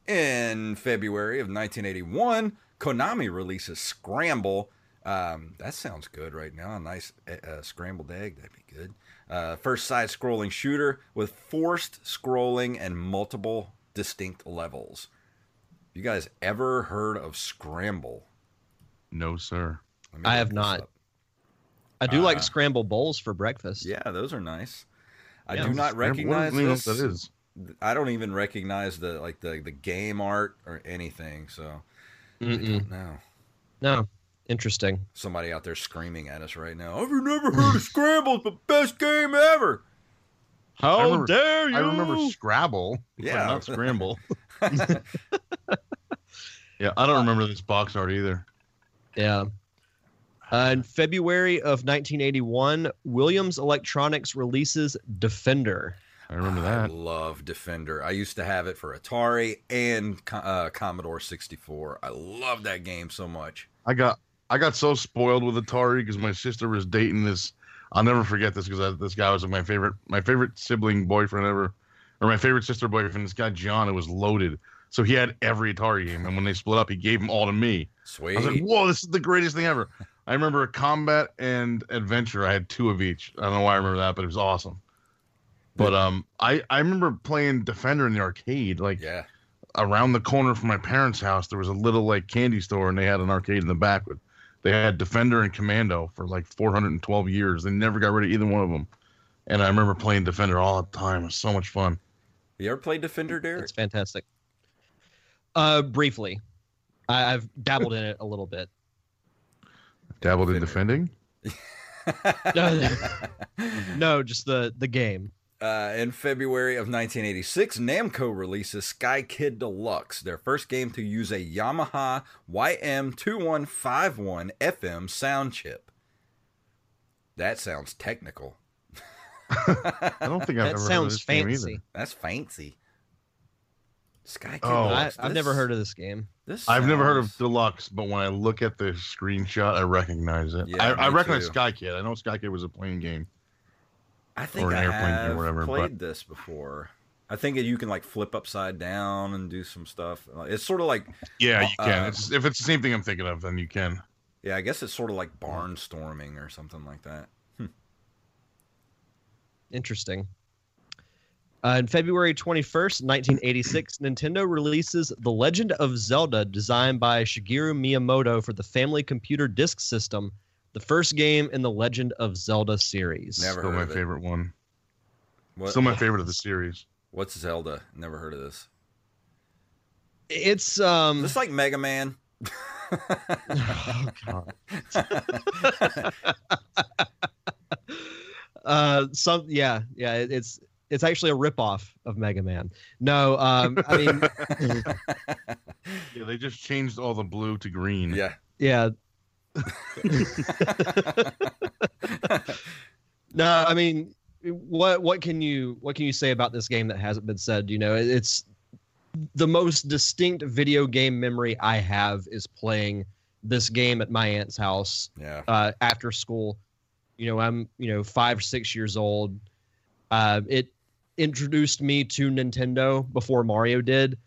S1: In February of 1981, Konami releases Scramble. Um, that sounds good right now. A nice uh, scrambled egg. That'd be good. Uh, first side scrolling shooter with forced scrolling and multiple distinct levels. You guys ever heard of Scramble?
S3: No, sir.
S1: Let me
S2: I have not.
S1: up.
S2: I do like
S1: uh,
S2: scramble bowls for breakfast.
S1: Yeah, those are nice. I
S2: Yeah,
S1: do not recognize
S3: what, do you know
S1: this.
S3: that is.
S1: I don't even recognize the like the, the game art or anything. So I
S2: Mm-mm.
S1: don't know.
S2: No, interesting.
S1: Somebody out there screaming at us right now. I've you never heard of Scramble? It's the best game ever.
S2: How
S3: I remember-
S2: dare you?
S3: I remember Scrabble. but
S1: Yeah.
S3: not Scramble. yeah, I don't remember this box art either.
S2: Yeah. Uh, in February of 1981, Williams Electronics releases Defender.
S3: I remember
S1: I
S3: that.
S1: love Defender. I used to have it for Atari and uh, Commodore 64. I love that game so much.
S3: I got I got so spoiled with Atari because my sister was dating this. I'll never forget this because this guy was my favorite my favorite sibling boyfriend ever, or my favorite sister boyfriend. This guy John, it was loaded. So he had every Atari game, and when they split up, he gave them all to me.
S1: Sweet.
S3: I was like, "Whoa, this is the greatest thing ever!" I remember Combat and Adventure. I had two of each. I don't know why I remember that, but it was awesome. But um, I I remember playing Defender in the arcade. Like
S1: yeah.
S3: around the corner from my parents' house, there was a little like candy store, and they had an arcade in the back with. They had Defender and Commando for like 412 years. They never got rid of either one of them. And I remember playing Defender all the time. It was so much fun.
S1: You ever played Defender, Derek?
S2: It's fantastic. Uh, briefly, I, I've dabbled in it a little bit.
S3: Dabbled in defending.
S2: no, just the the game.
S1: Uh, in February of 1986, Namco releases Sky Kid Deluxe, their first game to use a Yamaha YM2151 FM sound chip. That sounds technical.
S3: I don't think I've
S2: That
S3: ever
S2: sounds
S3: heard of this game
S2: fancy.
S3: either.
S1: That's fancy. Sky Kid
S3: Oh.
S2: I, I've never heard of this game.
S1: This
S3: I've never heard of Deluxe, but when I look at the screenshot, I recognize it.
S1: Yeah,
S3: I, I recognize
S1: too.
S3: Sky Kid. I know Sky Kid was a plane game.
S1: I think
S3: or an
S1: I
S3: airplane or
S1: have
S3: whatever,
S1: played this before. I think you can like flip upside down and do some stuff. It's sort of like
S3: Yeah, you can.
S1: Uh,
S3: it's, if it's the same thing I'm thinking of, then you can.
S1: yeah, I guess it's sort of like barnstorming or something like that.
S2: Interesting. Uh, in February 21st, 1986, Nintendo releases The Legend of Zelda, designed by Shigeru Miyamoto for the Family Computer Disk System, the first game in the Legend of Zelda series.
S1: Never
S3: Still
S1: heard
S3: my
S1: of it.
S3: favorite one.
S1: What,
S3: Still my favorite of the series.
S1: What's Zelda? Never heard of this.
S2: It's
S1: Is
S2: um.
S1: this like Mega Man?
S2: oh, God. uh, some yeah yeah. It, it's it's actually a ripoff of Mega Man. No, um, I mean,
S3: Yeah, they just changed all the blue to green.
S1: Yeah.
S2: yeah. no, I mean, what what can you what can you say about this game that hasn't been said? You know, it's the most distinct video game memory I have is playing this game at my aunt's house
S1: Yeah.
S2: uh, after school. You know, I'm you know five six years old. Uh, it introduced me to Nintendo before Mario did,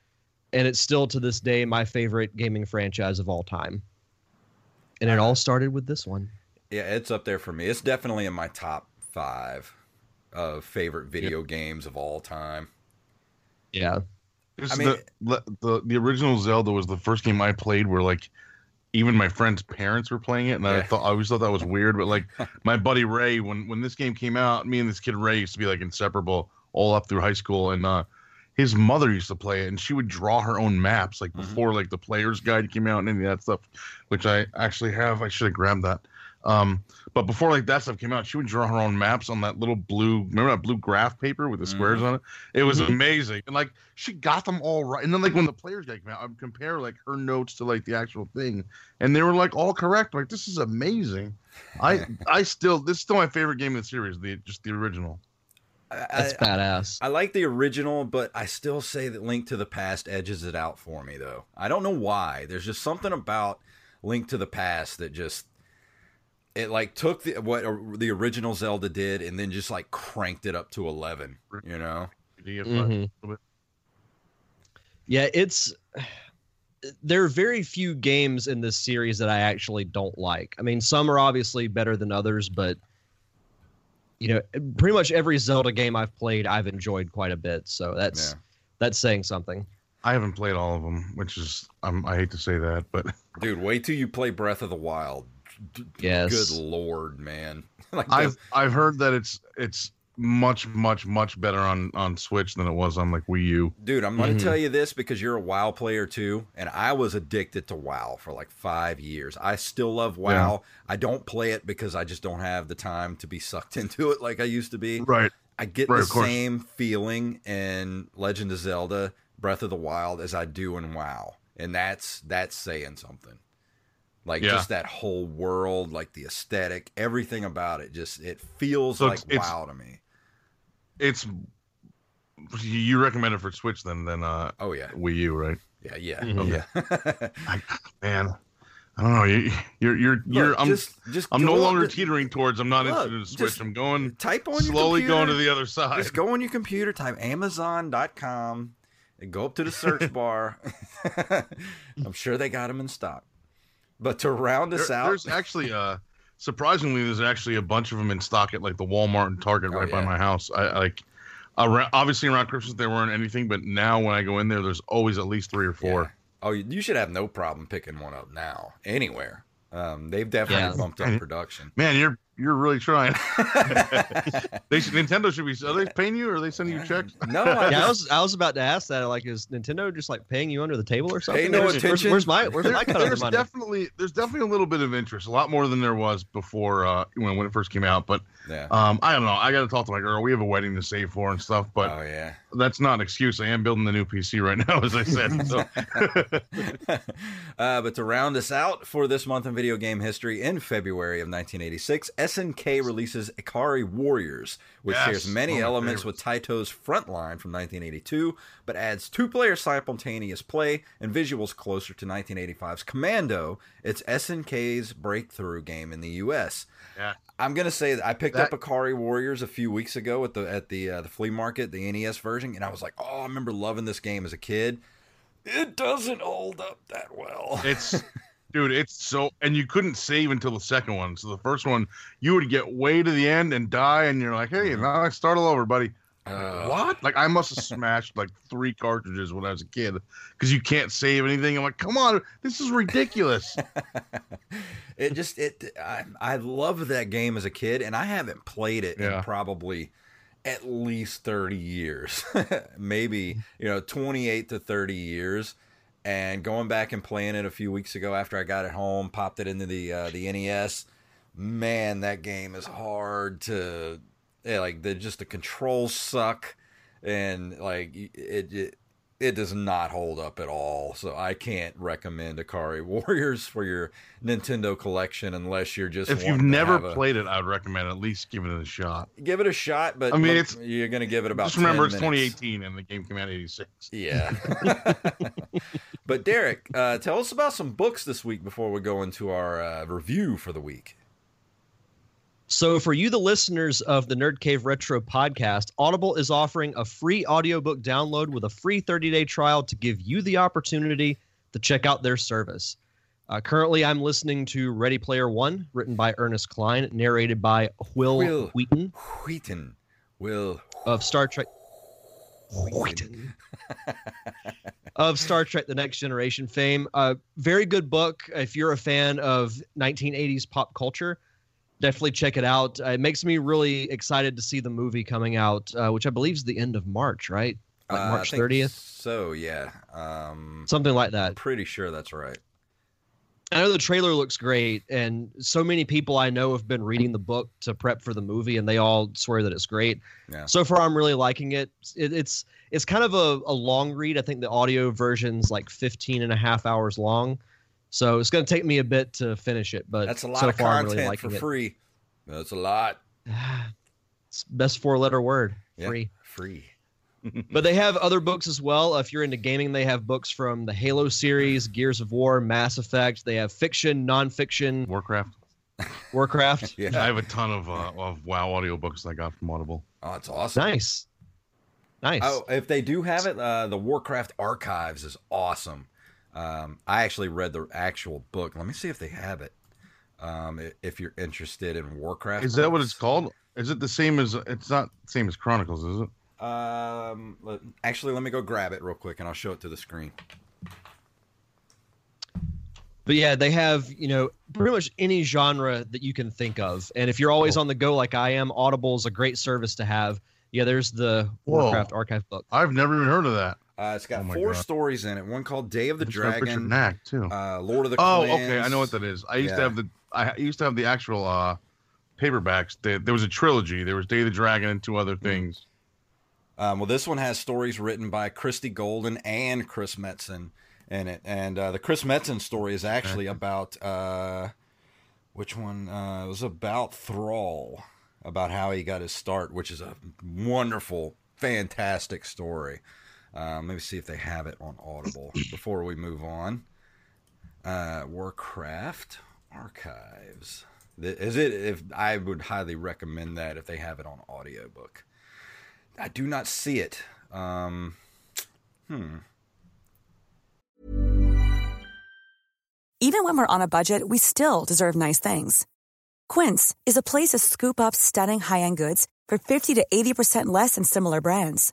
S2: and it's still to this day my favorite gaming franchise of all time. And it all started with this one.
S1: Yeah, it's up there for me. It's definitely in my top five of favorite video games of all time.
S2: Yeah,
S3: This
S1: I mean-
S3: the, the the original Zelda was the first game I played where like even my friends' parents were playing it, and I thought I always thought that was weird. But like my buddy Ray, when when this game came out, me and this kid Ray used to be like inseparable all up through high school, and uh, his mother used to play it, and she would draw her own maps like
S1: Mhm.
S3: before like the player's guide came out and any of that stuff, which I actually have. I should have grabbed that. Um, but before like that stuff came out, she would draw her own maps on that little blue, remember that blue graph paper with the squares on it? It was amazing. And like she got them all right. And then like when the players guide came out, I would compare like her notes to like the actual thing, and they were like all correct. like this is amazing. I I still this is still my favorite game in the series, the just the original.
S1: I,
S2: that's
S1: I,
S2: badass.
S1: I like the original, but I still say that Link to the Past edges it out for me, though. I don't know why. There's just something about Link to the Past that just it like took the what the original Zelda did and then just like cranked it up to eleven. You know?
S3: Do you get
S2: Mhm.
S3: that a little bit?
S2: Yeah, it's there are very few games in this series that I actually don't like. I mean, some are obviously better than others, but you know, pretty much every Zelda game I've played, I've enjoyed quite a bit. So that's
S1: Yeah.
S2: that's saying something.
S3: I haven't played all of them, which is um, I hate to say that, but
S1: Dude, wait till you play Breath of the Wild. D-
S2: Yes.
S1: Good lord, man. like
S3: I've I've heard that it's it's much much much better on on Switch than it was on like Wii U.
S1: Dude, I'm going to
S2: Mhm.
S1: tell you this because you're a WoW player too, and I was addicted to WoW for like five years. I still love WoW. I don't play it because I just don't have the time to be sucked into it like I used to be.
S3: Right.
S1: I get
S3: Right,
S1: the same feeling in Legend of Zelda Breath of the Wild as I do in WoW, and that's that's saying something. Like
S3: Yeah.
S1: just that whole world, like the aesthetic, everything about it, just it feels
S3: So
S1: like
S3: it's- it's-
S1: WoW to me.
S3: It's you recommend it for Switch then then uh
S1: Oh yeah,
S3: Wii U, right?
S1: yeah, yeah,
S2: Mhm.
S1: yeah.
S3: I, man, I don't know. You, you're you're you're.
S1: Look,
S3: I'm
S1: just, just
S3: I'm no longer
S1: to-
S3: teetering towards. I'm not
S1: Look,
S3: interested in Switch. I'm going
S1: type on your
S3: slowly going to the other side.
S1: Just go on your computer, type Amazon.com, and go up to the search bar. I'm sure they got them in stock. But to round us
S3: There-
S1: out,
S3: there's actually uh surprisingly there's actually a bunch of them in stock at like the Walmart and Target
S1: Oh,
S3: right by my house. I, I like around, obviously around Christmas there weren't anything, but now when I go in there, there's always at least three or four.
S1: Yeah. Oh, you you should have no problem picking one up now, anywhere. Um, they've definitely
S2: Yeah.
S1: bumped up production.
S3: Man, you're you're really trying. they should, Nintendo should be. Are they paying you or are they sending you checks?
S1: No, I
S2: Yeah, I was I was about to ask that. Like, is Nintendo just like paying you under the table or something?
S1: Pay no
S2: Where's- where's,
S1: attention.
S2: where's my where's my cut of the
S3: there's
S2: money?
S3: definitely there's definitely a little bit of interest, a lot more than there was before uh, when when it first came out. But
S1: yeah.
S3: um, I don't know. I got to talk to my girl. We have a wedding to save for and stuff. But
S1: oh yeah.
S3: that's not an excuse. I am building the new PC right now, as I said. So
S1: uh, but to round us out for this month in video game history, in February of 1986, SNK releases Ikari Warriors, which
S3: Yes,
S1: shares many
S3: my
S1: elements with Taito's Frontline from 1982, but adds two-player simultaneous play and visuals closer to 1985's Commando. It's SNK's breakthrough game in the U.S.
S3: yeah,
S1: I'm gonna say that I picked
S3: That-
S1: up Akari Warriors a few weeks ago at the at the uh, the flea market, the NES version, and I was like, oh, I remember loving this game as a kid. It doesn't hold up that well.
S3: it's dude, it's so and you couldn't save until the second one. So the first one, you would get way to the end and die, and you're like, hey, now I start all over, buddy.
S1: Uh,
S3: what? Like I must have smashed like three cartridges when I was a kid because you can't save anything. I'm like, come on, this is ridiculous.
S1: it just it I, I loved that game as a kid, and I haven't played it
S3: Yeah.
S1: in probably at least 30 years, maybe you know 28 to 30 years. And going back and playing it a few weeks ago after I got it home, popped it into the uh, the NES. Man, that game is hard to yeah, like the just the controls suck, and like it, it it does not hold up at all. So I can't recommend Akari Warriors for your Nintendo collection unless you're just
S3: If you've
S1: to
S3: never
S1: a-
S3: played it, I'd recommend at least giving it a shot.
S1: give it a shot. But
S3: I mean,
S1: look,
S3: it's-
S1: you're gonna give it about.
S3: Just remember,
S1: 10
S3: it's
S1: minutes.
S3: 2018 and the game came out 86.
S1: Yeah. but Derek, uh, tell us about some books this week before we go into our uh, review for the week.
S2: So, for you, the listeners of the Nerd Cave Retro podcast, Audible is offering a free audiobook download with a free 30 day trial to give you the opportunity to check out their service. Uh, currently, I'm listening to Ready Player One, written by Ernest Cline, narrated by Wil,
S1: Wil.
S2: Wheaton
S1: Wheaton. Wil.
S2: of Star Trek.
S1: Wheaton.
S2: of Star Trek: The Next Generation fame. Uh, very good book. If you're a fan of 1980s pop culture, definitely check it out. Uh, it makes me really excited to see the movie coming out, uh, which I believe is the end of March, right? Like
S1: Uh,
S2: March
S1: think
S2: 30th,
S1: So, yeah. Um,
S2: something like
S1: I'm
S2: that.
S1: pretty sure that's right.
S2: I know the trailer looks great, and so many people I know have been reading the book to prep for the movie, and they all swear that it's great.
S1: Yeah.
S2: So far, I'm really liking it. it it's it's kind of a, a long read. I think the audio version's like 15 and a half hours long. So it's going to take me a bit to finish it, but
S1: That's a lot
S2: so
S1: of
S2: far I'm
S1: content
S2: really
S1: for
S2: liking it.
S1: free. That's a lot.
S2: It's best four letter word,
S1: Yeah,
S2: free.
S1: Free.
S2: But they have other books as well. If you're into gaming, they have books from the Halo series, Gears of War, Mass Effect. They have fiction, nonfiction,
S3: Warcraft.
S2: Warcraft.
S1: Yeah.
S3: I have a ton of uh, of WoW audiobooks I got from Audible.
S1: Oh, it's awesome.
S2: Nice. Nice.
S1: Oh, if they do have it, uh, the Warcraft Archives is awesome. Um, I actually read the actual book. Let me see if they have it. Um, if you're interested in Warcraft,
S3: Is that what it's called? Is it the same as? It's not the same as Chronicles, is it?
S1: Um, let- actually, let me go grab it real quick, and I'll show it to the screen.
S2: But yeah, they have, you know, pretty much any genre that you can think of. And if you're always on the go like I am, Audible is a great service to have. Yeah, there's the
S3: Whoa.
S2: Warcraft archive book.
S3: I've never even heard of that.
S1: Uh, it's got
S3: Oh
S1: four
S3: God.
S1: stories in it. One called Day of the
S3: It's Richard
S1: Dragon,
S3: Knaak too.
S1: uh, Lord of the
S3: oh,
S1: Clans.
S3: okay, I know what that is. I used
S1: Yeah.
S3: to have the I used to have the actual uh paperbacks. There, there was a trilogy. There was Day of the Dragon and two
S1: Mm.
S3: other things.
S1: Um, well, this one has stories written by Christie Golden and Chris Metzen in it, and uh, the Chris Metzen story is actually about uh, which one? Uh, it was about Thrall, about how he got his start, which is a wonderful, fantastic story. Um, let me see if they have it on Audible before we move on. Uh, Warcraft Archives. Is it? If I would highly recommend that if they have it on audiobook. I do not see it. Um, hmm.
S4: Even when we're on a budget, we still deserve nice things. Quince is a place to scoop up stunning high-end goods for 50 to 80% less than similar brands.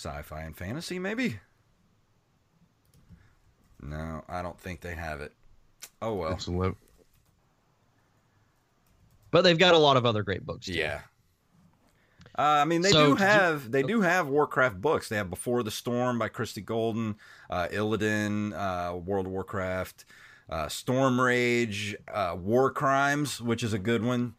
S1: Sci-fi and fantasy, maybe. No, I don't think they have it. Oh well.
S3: It's
S2: But they've got a lot of other great books. Too.
S1: Yeah. Uh, I mean, they
S2: So,
S1: do
S2: did you-
S1: have they do have Warcraft books. They have Before the Storm by Christie Golden, uh, Illidan, uh, World of Warcraft, uh, Stormrage, uh, War Crimes, which is a good one.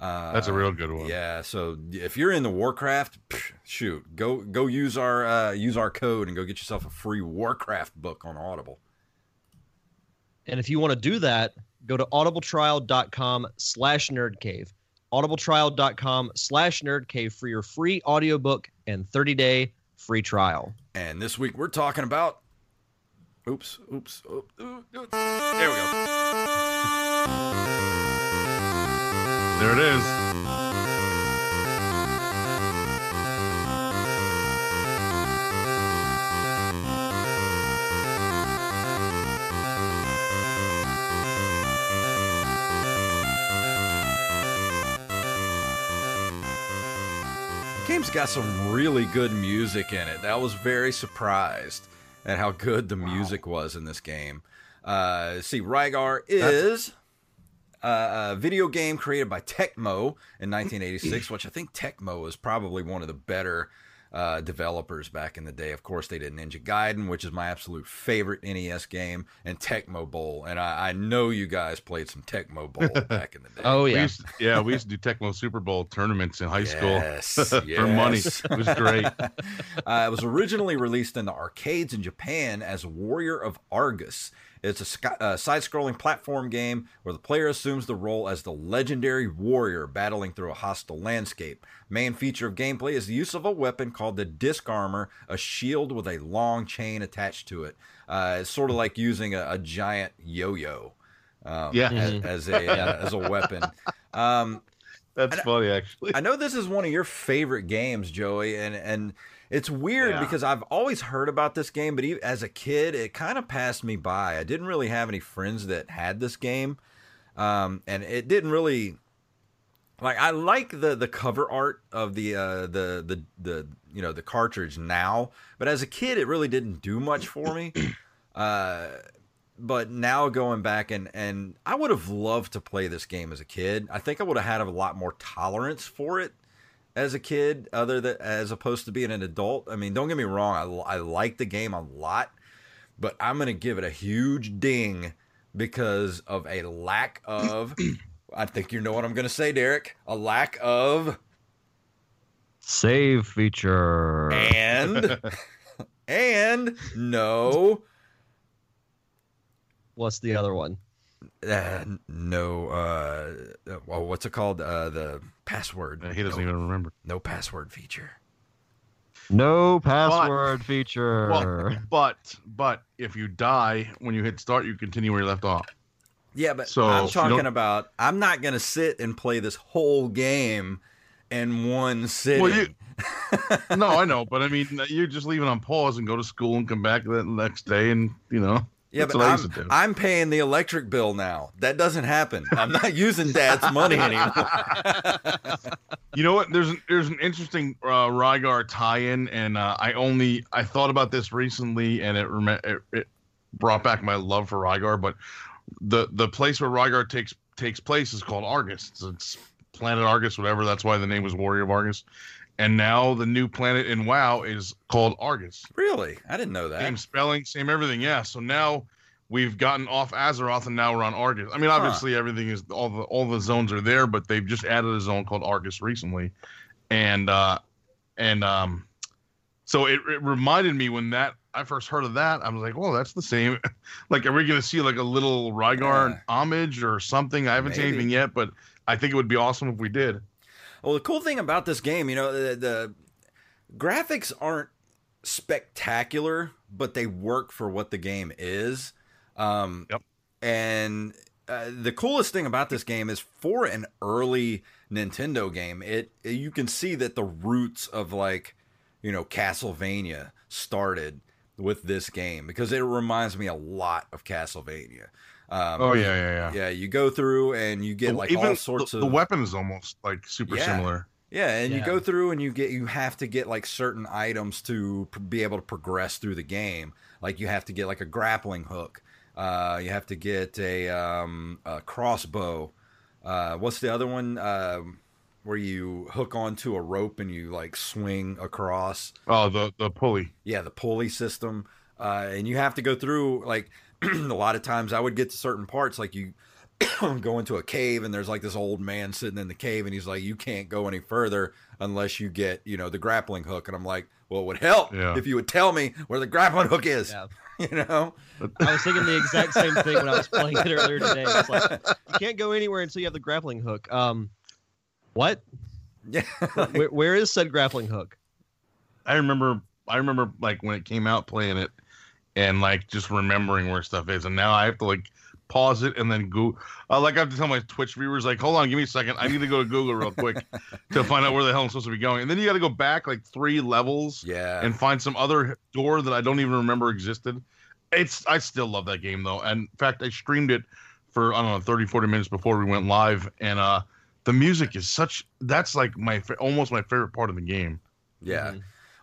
S1: Uh,
S3: That's a real good one.
S1: Yeah, so if you're in the Warcraft, pff, shoot, go go use our uh, use our code and go get yourself a free Warcraft book on Audible.
S2: And if you want to do that, go to audibletrial.com slash nerdcave. audibletrial.com slash nerdcave for your free audiobook and 30-day free trial.
S1: And this week we're talking about Oops, oops, oops, oops.
S3: There we go. There it is.
S1: game's got some really good music in it. I was very surprised at how good the music was in this game. Uh, see, Rygar is uh, a video game created by Tecmo in 1986, which I think Tecmo is probably one of the better uh, developers back in the day. Of course, they did Ninja Gaiden, which is my absolute favorite NES game, and Tecmo Bowl. And I, I know you guys played some Tecmo Bowl back in the day.
S2: Oh
S3: We
S2: yeah.
S3: used, yeah, we used to do Tecmo Super Bowl tournaments in high
S1: Yes,
S3: school for money. It was great.
S1: Uh, it was originally released in the arcades in Japan as Warrior of Argus. It's a sky, uh, side-scrolling platform game where the player assumes the role as the legendary warrior battling through a hostile landscape. Main feature of gameplay is the use of a weapon called the disc armor, a shield with a long chain attached to it. Uh, it's sort of like using a, a giant yo-yo um,
S3: Yeah.
S1: as, as a uh, as a weapon. Um,
S3: That's funny, actually.
S1: I know this is one of your favorite games, Joey, and and it's weird
S3: Yeah.
S1: because I've always heard about this game, but even as a kid, it kind of passed me by. I didn't really have any friends that had this game, um, and it didn't really like. I like the the cover art of the uh, the the the you know the cartridge now, but as a kid, it really didn't do much for me. Uh, but now going back and and I would have loved to play this game as a kid. I think I would have had a lot more tolerance for it as a kid, other than as opposed to being an adult. I mean, don't get me wrong, I I like the game a lot, but I'm gonna give it a huge ding because of a lack of. I think you know what I'm gonna say, Derek. A lack of
S5: Save feature.
S1: and and no
S2: What's the other one?
S1: Uh, no uh well, what's it called uh the password
S3: he doesn't
S1: no,
S3: even remember.
S1: no password feature
S5: No password feature.
S3: Well, but but if you die when you hit start, you continue where you left off.
S1: yeah but
S3: So,
S1: i'm
S3: if you don't-
S1: talking about i'm not gonna sit and play this whole game in one sitting
S3: Well, you- no, I know, but I mean, you just leave it on pause and go to school and come back the next day, and you know.
S1: Yeah
S3: that's
S1: but I'm,
S3: used to do.
S1: I'm paying the electric bill now that doesn't happen i'm not using dad's money anymore
S3: You know what? There's an there's an interesting uh, Rygar tie-in, and uh, I only I thought about this recently, and it, rem- it it brought back my love for Rygar. But the the place where Rygar takes takes place is called Argus. It's, it's planet Argus, whatever. That's why the name was Warrior of Argus. And now the new planet in WoW is called Argus.
S1: really i didn't know that
S3: Same spelling, same everything. Yeah. So now we've gotten off Azeroth and now we're on Argus. I mean, obviously everything is all the all the zones are there, but they've just added a zone called Argus recently, and uh, and um, so it, it reminded me when that I first heard of that, I was like, oh, that's the same. like, are we gonna see like a little Rygar
S1: Yeah.
S3: homage or something? I haven't seen anything yet, but I think it would be awesome if we did.
S1: Well, the cool thing about this game, you know, the, the graphics aren't spectacular, but they work for what the game is. Um,
S3: Yep.
S1: And uh, the coolest thing about this game is for an early Nintendo game, it you can see that the roots of like, you know, Castlevania started with this game because it reminds me a lot of Castlevania. Um,
S3: Oh yeah, yeah, yeah.
S1: yeah. You go through and you get
S3: The-
S1: like
S3: Even
S1: all sorts
S3: the,
S1: of
S3: the weapon is almost like super
S1: Yeah.
S3: similar.
S1: yeah, and you go through and you get you have to get like certain items to pr- be able to progress through the game. Like you have to get like a grappling hook. Uh, you have to get a, um, a crossbow. Uh, what's the other one? Um where you hook onto a rope and you like swing across.
S3: Oh, the the pulley.
S1: Yeah, the pulley system. Uh, and you have to go through like a lot of times I would get to certain parts like you go into a cave and there's like this old man sitting in the cave and he's like you can't go any further unless you get you know the grappling hook and i'm like well it would help
S3: Yeah.
S1: if you would tell me where the grappling hook is
S2: Yeah.
S1: you know
S2: I was thinking the exact same thing when I was playing it earlier today. It's like you can't go anywhere until you have the grappling hook. Um, what?
S1: yeah
S2: Where, where is said grappling hook?
S3: I remember I remember like when it came out playing it and like just remembering where stuff is. And now I have to like pause it and then go. Uh, like I have to tell my Twitch viewers, like, hold on, give me a second. I need to go to Google real quick to find out where the hell I'm supposed to be going. And then you got to go back like three levels,
S1: Yeah.
S3: and find some other door that I don't even remember existed. It's I still love that game though. And in fact, I streamed it for I don't know 30 40 minutes before we went live and uh the music is such that's like my almost my favorite part of the game.
S1: Yeah.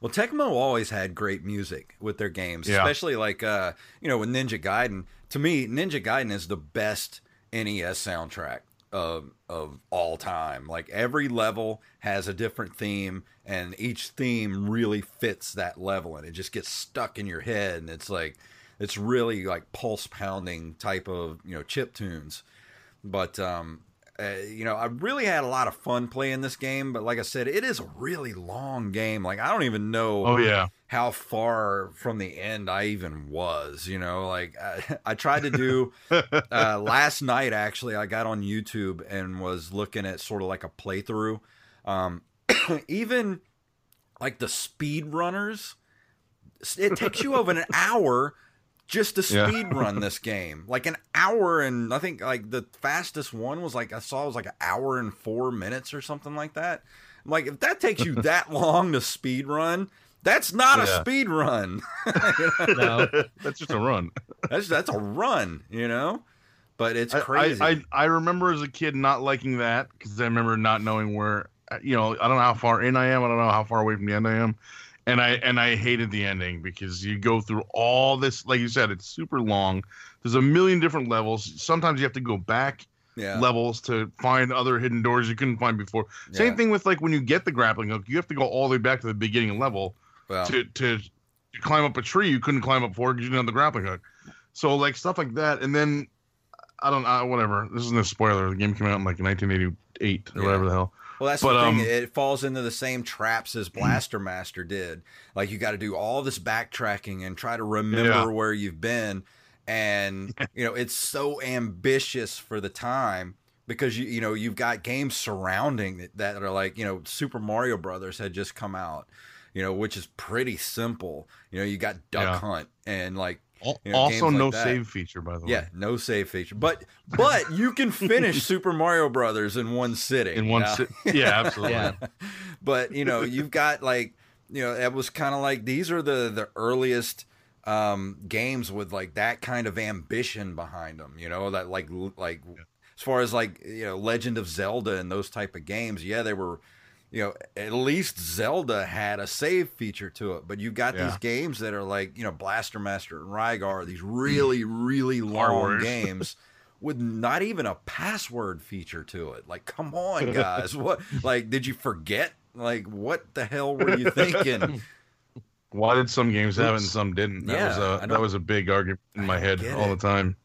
S1: Well, Tecmo always had great music with their games,
S3: Yeah.
S1: especially like uh, you know, with Ninja Gaiden. To me, Ninja Gaiden is the best NES soundtrack of of all time. Like every level has a different theme and each theme really fits that level and it just gets stuck in your head and it's like it's really like pulse pounding type of, you know, chip tunes. But um uh, you know, I really had a lot of fun playing this game, but like I said, it is a really long game. Like I don't even know
S3: Oh yeah.
S1: how far from the end I even was. You know, like I, I tried to do uh, last night. Actually, I got on YouTube and was looking at sort of like a playthrough. Um, even like the speed runners, it takes you over an hour just to
S3: Yeah.
S1: speed run this game. Like an hour and I think like the fastest one was like I saw it was like an hour and four minutes or something like that. I'm like if that takes you that long to speed run, that's not a
S3: Yeah.
S1: speed run.
S2: No.
S3: That's just a run.
S1: that's that's a run, you know. But it's crazy.
S3: I, I, I remember as a kid not liking that because I remember not knowing where uh, you know I don't know how far in I am. I don't know how far away from the end I am, and I and I hated the ending because you go through all this. Like you said, it's super long. There's a million different levels. Sometimes you have to go back
S1: yeah.
S3: levels to find other hidden doors you couldn't find before.
S1: Yeah.
S3: Same thing with like when you get the grappling hook, you have to go all the way back to the beginning level to, to climb up a tree you couldn't climb up before because you didn't have the grappling hook. So like stuff like that, and then I don't know whatever. This isn't a spoiler. The game came out in like 1988 or
S1: Yeah.
S3: whatever the hell.
S1: Well, that's
S3: But,
S1: the thing.
S3: um,
S1: it falls into the same traps as Blaster Master did. Like you got to do all this backtracking and try to remember
S3: Yeah.
S1: where you've been, and you know it's so ambitious for the time because you you know you've got games surrounding that are like you know Super Mario Brothers had just come out, you know which is pretty simple. You know you got Duck
S3: Yeah.
S1: Hunt and like you know,
S3: also,
S1: games like
S3: no
S1: that.
S3: save feature by the way.
S1: Yeah, no save feature. But but you can finish Super Mario Brothers in one sitting.
S3: in one
S1: Now-
S3: sit. Yeah, absolutely.
S2: Yeah.
S1: but you know, you've got like you know, it was kind of like these are the the earliest um games with like that kind of ambition behind them, you know, that like like as far as like, you know, Legend of Zelda and those type of games, yeah, they were you know, at least Zelda had a save feature to it, but you've got
S3: Yeah.
S1: these games that are like, you know, Blaster Master and Rygar, these really, really long games with not even a password feature to it. Like, come on, guys. what like did you forget? Like, what the hell were you thinking?
S3: Why did some games have it and some didn't? That
S1: Yeah,
S3: was
S1: I
S3: a
S1: don't-
S3: that was a big argument in my head all
S1: it.
S3: the time.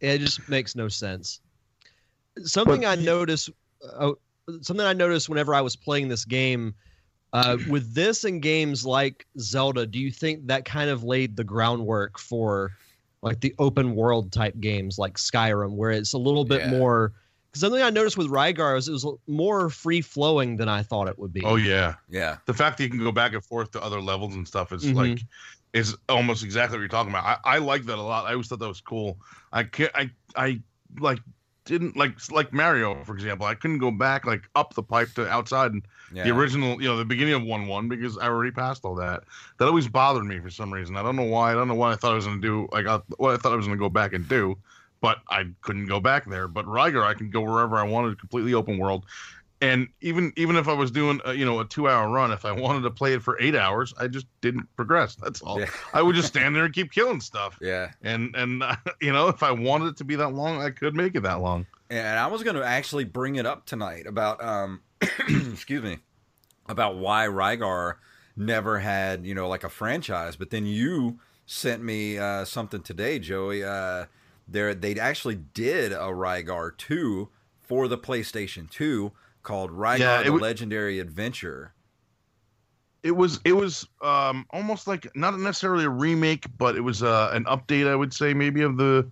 S2: It just makes no sense. Something I noticed, uh, something I noticed whenever I was playing this game, uh, with this and games like Zelda, do you think that kind of laid the groundwork for like the open world type games like Skyrim, where it's a little bit
S1: Yeah.
S2: more? Because something I noticed with Rygar is it was more free flowing than I thought it would be.
S3: Oh yeah,
S1: yeah.
S3: the fact that you can go back and forth to other levels and stuff is
S2: Mhm.
S3: like is almost exactly what you're talking about. I, I like that a lot. I always thought that was cool. I can't I I like didn't like like Mario for example. I couldn't go back like up the pipe to outside and
S1: Yeah.
S3: the original you know the beginning of one one because I already passed all that. That always bothered me for some reason. I don't know why. I don't know what I thought I was gonna do. Like I, what I thought I was gonna go back and do, but I couldn't go back there. But Rygar, I can go wherever I wanted, completely open world. And even even if I was doing a, you know a two hour run, if I wanted to play it for eight hours, I just didn't progress. That's all.
S1: Yeah.
S3: I would just stand there and keep killing stuff.
S1: Yeah.
S3: And and uh, you know if I wanted it to be that long, I could make it that long.
S1: And I was going to actually bring it up tonight about, um, excuse me, about why Rygar never had, you know, like a franchise. But then you sent me uh, something today, Joey. Uh, there, they actually did a Rygar two for the PlayStation Two called Rygar:
S3: Yeah,
S1: The
S3: w-
S1: Legendary Adventure.
S3: It was it was um almost like not necessarily a remake, but it was uh, an update, I would say, maybe of the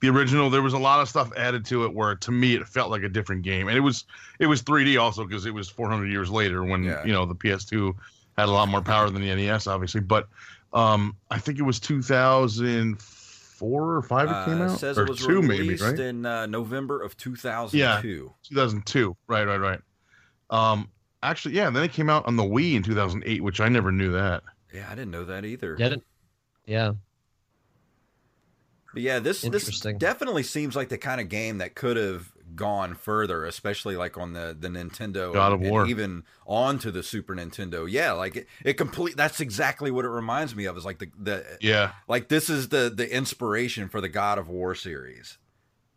S3: the original. There was a lot of stuff added to it where to me it felt like a different game, and it was it was 3D also because it was 400 years later when
S1: Yeah.
S3: you know the PS2 had a lot more power than the NES, obviously. But Um, I think it was 2004 or five it came
S1: Uh,
S3: out,
S1: says
S3: or
S1: it was
S3: two maybe, right?
S1: in uh, November of 2002.
S3: 2002. Right, right, right. Um, actually, yeah. Then it came out on the Wii in 2008, which I never knew that.
S1: Yeah, I didn't know that either.
S2: Yeah, didn't- yeah.
S1: But yeah, this this definitely seems like the kind of game that could have gone further, especially like on the the Nintendo
S3: God of
S1: and
S3: War.
S1: even onto the Super Nintendo. Yeah, like it, it complete. That's exactly what it reminds me of. Is like the the
S3: Yeah,
S1: like this is the the inspiration for the God of War series.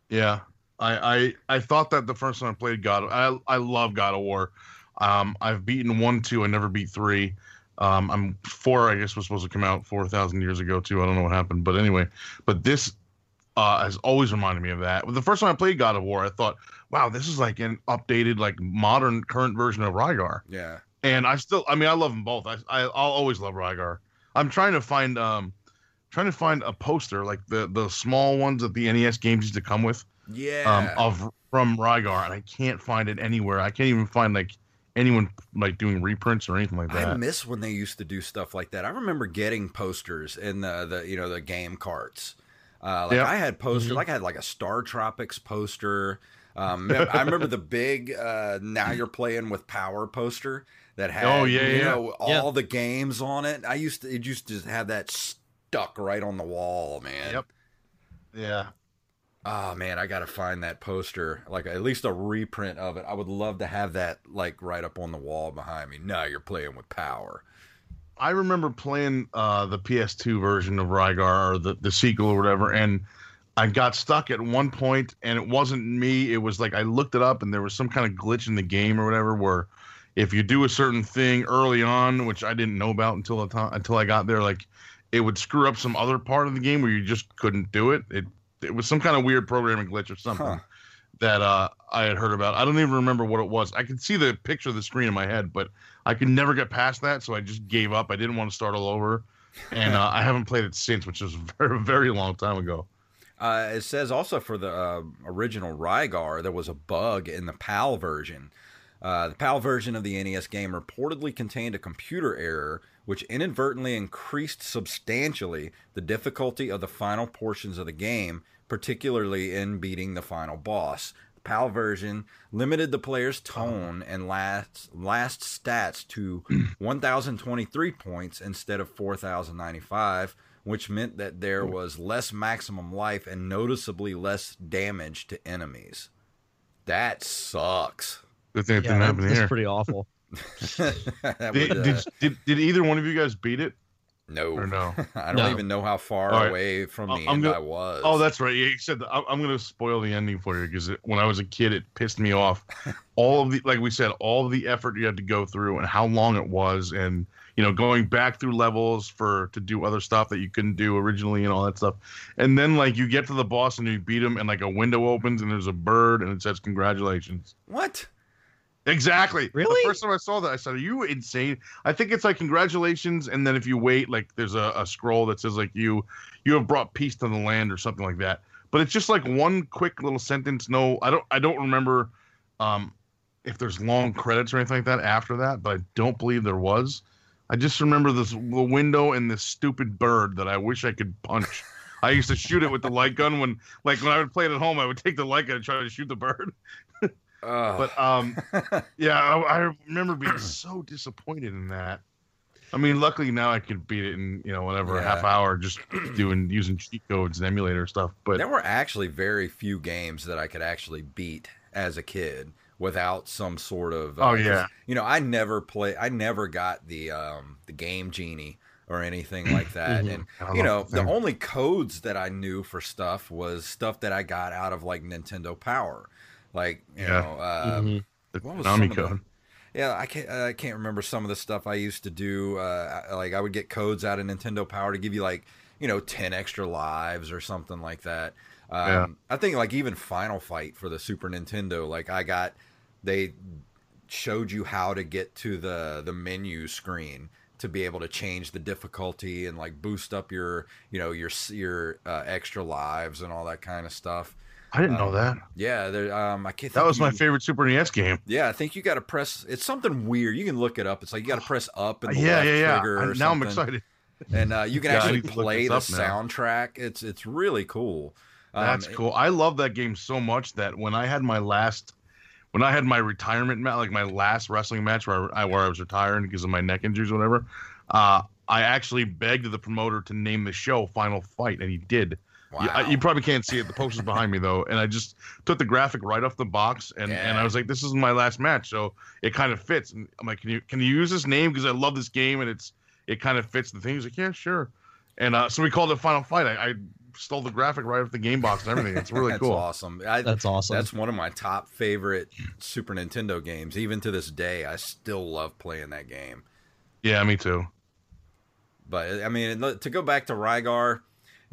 S3: yeah. I, I I thought that the first time I played God, I I love God of War. Um, I've beaten one, two. I never beat three. Um, I'm four. I guess was supposed to come out four thousand years ago too. I don't know what happened, but anyway. But this uh, has always reminded me of that. The first time I played God of War, I thought, wow, this is like an updated, like modern, current version of Rygar.
S1: Yeah,
S3: and I still, I mean, I love them both. I, I I'll always love Rygar. I'm trying to find um, trying to find a poster like the the small ones that the NES games used to come with
S1: yeah.
S3: um of from Rygar, and I can't find it anywhere. I can't even find like anyone like doing reprints or anything like that.
S1: I miss when they used to do stuff like that. I remember getting posters in the, the you know the game carts. Uh, like
S3: Yeah.
S1: I had posters,
S2: Mm-hmm.
S1: like I had like a StarTropics poster. Um, I remember the big uh, "Now You're Playing with Power" poster that had
S3: Oh, yeah,
S1: you
S3: yeah.
S1: know all the games on it. I used to it used to have that stuck right on the wall, man.
S3: Yep. yeah,
S1: Oh man, I gotta find that poster, like at least a reprint of it. I would love to have that like right up on the wall behind me. Now you're playing with power.
S3: I remember playing uh, the PS2 version of Rygar or the, the sequel or whatever, and I got stuck at one point, and it wasn't me. It was like I looked it up, and there was some kind of glitch in the game or whatever, where if you do a certain thing early on, which I didn't know about until the time until I got there, like it would screw up some other part of the game where you just couldn't do it. It it was some kind of weird programming glitch or something
S1: Huh.
S3: that uh, I had heard about. I don't even remember what it was. I could see the picture of the screen in my head, but I could never get past that, so I just gave up. I didn't want to start all over, and uh, I haven't played it since, which was a very, very long time ago.
S1: Uh, it says also for the uh, original Rygar, there was a bug in the PAL version. Uh, the PAL version of the NES game reportedly contained a computer error which inadvertently increased substantially the difficulty of the final portions of the game, particularly in beating the final boss. The PAL version limited the player's tone and last last stats to 1,023 points instead of 4,095 which meant that there was less maximum life and noticeably less damage to enemies. That sucks.
S3: Good thing it
S2: Yeah,
S3: didn't happen
S2: that's
S3: here.
S2: pretty awful.
S1: That
S3: Did,
S1: would, uh,
S3: did, did, did either one of you guys beat it?
S1: No,
S3: or no?
S1: I don't
S2: No.
S1: even know how far
S3: All right.
S1: away from the
S3: I'm
S1: end
S3: gonna-
S1: I was.
S3: Oh, that's right. Yeah, you said that. I- I'm going to spoil the ending for you because when I was a kid, it pissed me off. All of the, like we said, all of the effort you had to go through and how long it was, and you know, going back through levels for to do other stuff that you couldn't do originally and all that stuff. And then like you get to the boss and you beat him, and like a window opens and there's a bird and it says congratulations.
S1: what?
S3: Exactly.
S2: Really?
S3: The first time I saw that, I said, "Are you insane?" I think it's like congratulations, and then if you wait, like there's a, a scroll that says like you you have brought peace to the land or something like that. But it's just like one quick little sentence. No, I don't I don't remember um if there's long credits or anything like that after that, but I don't believe there was. I just remember this the window and this stupid bird that I wish I could punch. I used to shoot it with the light gun when like when I would play it at home, I would take the light gun and try to shoot the bird. But um yeah, I, I remember being so disappointed in that. I mean, luckily now I can beat it in you know whatever a half hour, just doing using cheat codes and emulator stuff. But
S1: there were actually very few games that I could actually beat as a kid without some sort of. uh,
S3: Oh, yeah
S1: You know, I never play. I never got the um the game genie or anything like that. And you
S3: know
S1: know, the only codes that I knew for stuff was stuff that I got out of like Nintendo Power, like you
S3: Yeah.
S1: know. Uh,
S2: Mhm.
S3: the
S1: what was
S3: Konami
S1: some of the-
S3: code.
S1: Yeah, I can't. I can't remember some of the stuff I used to do. Uh, like I would get codes out of Nintendo Power to give you like you know ten extra lives or something like that. Um,
S3: Yeah.
S1: I think like even Final Fight for the Super Nintendo, like I got they showed you how to get to the the menu screen to be able to change the difficulty and like boost up your you know your your uh, extra lives and all that kind of stuff.
S3: I didn't know
S1: Um,
S3: that.
S1: Yeah, there. Um, I can't.
S3: That was my favorite Super NES game.
S1: yeah, I think you got to press. It's something weird. You can look it up. It's like you got to press up and the
S3: Yeah, yeah, yeah.
S1: trigger.
S3: I-
S1: or
S3: now I'm excited.
S1: and uh, you can
S3: Yeah,
S1: actually
S3: need to look
S1: play the
S3: up now.
S1: soundtrack. It's it's really cool. Um,
S3: That's cool. I love that game so much that when I had my last, when I had my retirement match, like my last wrestling match where I where I was retiring because of my neck injuries or whatever, uh, I actually begged the promoter to name the show Final Fight, and he did. You, I-
S1: Wow.
S3: you probably can't see it. The poster's behind me though, and I just took the graphic right off the box, and, and I was like, "This is my last match," so it kind of fits. And I'm like, "Can you can you use this name because I love this game and it's it kind of fits the thing?" He's like, "Yeah, sure." And uh, so we called it Final Fight. I, I stole the graphic right off the game box and everything. It's really
S1: that's
S3: cool.
S1: awesome. I,
S2: That's awesome.
S1: That's one of my top favorite Super Nintendo games. Even to this day, I still love playing that game.
S3: Yeah, me too.
S1: But I mean, to go back to Rygar,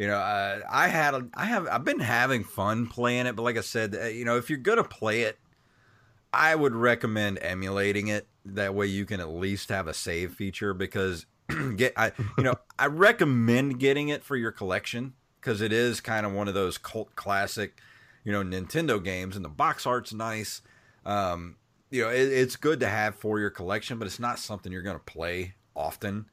S1: you know, uh, I had, a, I have, I've been having fun playing it. But like I said, uh, you know, if you're gonna play it, I would recommend emulating it. That way, you can at least have a save feature because get, I, you know, I recommend getting it for your collection because it is kind of one of those cult classic, you know, Nintendo games, and the box art's nice. Um, you know, it, it's good to have for your collection, but it's not something you're to play often.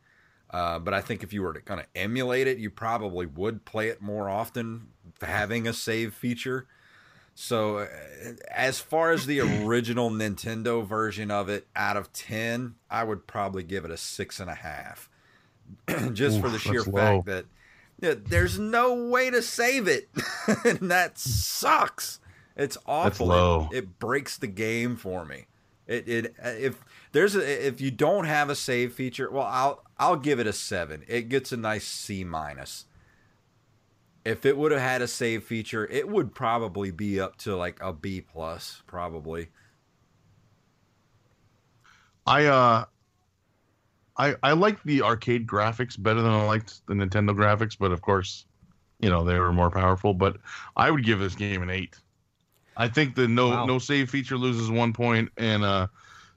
S1: Uh, but I think if you were to kind of emulate it, you probably would play it more often, having a save feature. So, uh, as far as the original Nintendo version of it, out of ten, I would probably give it a six and a half, just for the sheer
S3: low.
S1: fact that yeah, there's no way to save it, and that sucks. It's awful. It-. It, breaks the game for me. It it uh, if there's a if you don't have a save feature, well, I'll I'll give it a seven. It gets a nice C minus. If it would have had a save feature, it would probably be up to like a B plus, probably.
S3: I uh I I like the arcade graphics better than I liked the Nintendo graphics, but of course, you know, they were more powerful, but I would give this game an 8. I think the no
S2: Wow.
S3: no save feature loses 1 point and uh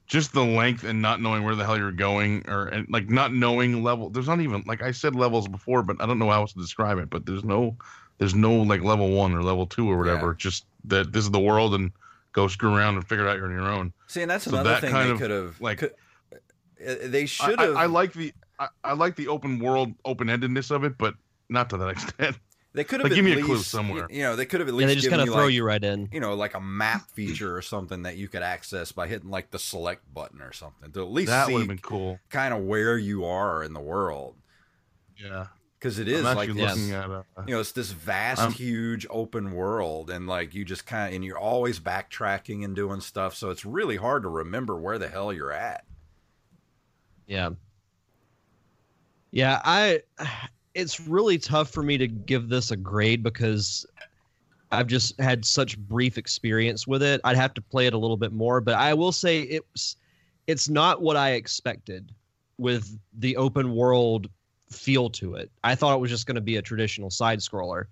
S3: just the length and not knowing where the hell you're going or and like not knowing level there's not even like I said levels before but I don't know how else to describe it but there's no there's no like level 1 or level 2 or whatever
S1: Yeah.
S3: just that this is the world and go screw around and figure it out on your own.
S1: See, and that's
S3: So
S1: another
S3: that
S1: thing
S3: kind
S1: they could have
S3: like-
S1: could, uh, they
S3: I-
S1: should
S3: I,
S1: have.
S3: I like the I, I like the open world open endedness of it, but not to that extent.
S1: They could have
S3: like, give
S1: at
S3: me a clue
S1: least-
S3: somewhere.
S1: You know, they could have at least
S2: yeah, they just kind of throw
S1: like,
S2: you right in.
S1: you know, like a map feature or something that you could access by hitting like the select button or something to at least
S3: that would
S1: see
S3: have been cool.
S1: kind of where you are in the world
S3: Yeah,
S1: because it is like this,
S3: looking at. Uh,
S1: you know, it's this vast,
S3: Um,
S1: huge open world, and like you just kind of, and you're always backtracking and doing stuff, so it's really hard to remember where the hell you're at.
S2: Yeah. Yeah, I it's really tough for me to give this a grade because I've just had such brief experience with it. I'd have to play it a little bit more, but I will say it's it's not what I expected with the open world feel to it. I thought it was just going to be a traditional side scroller.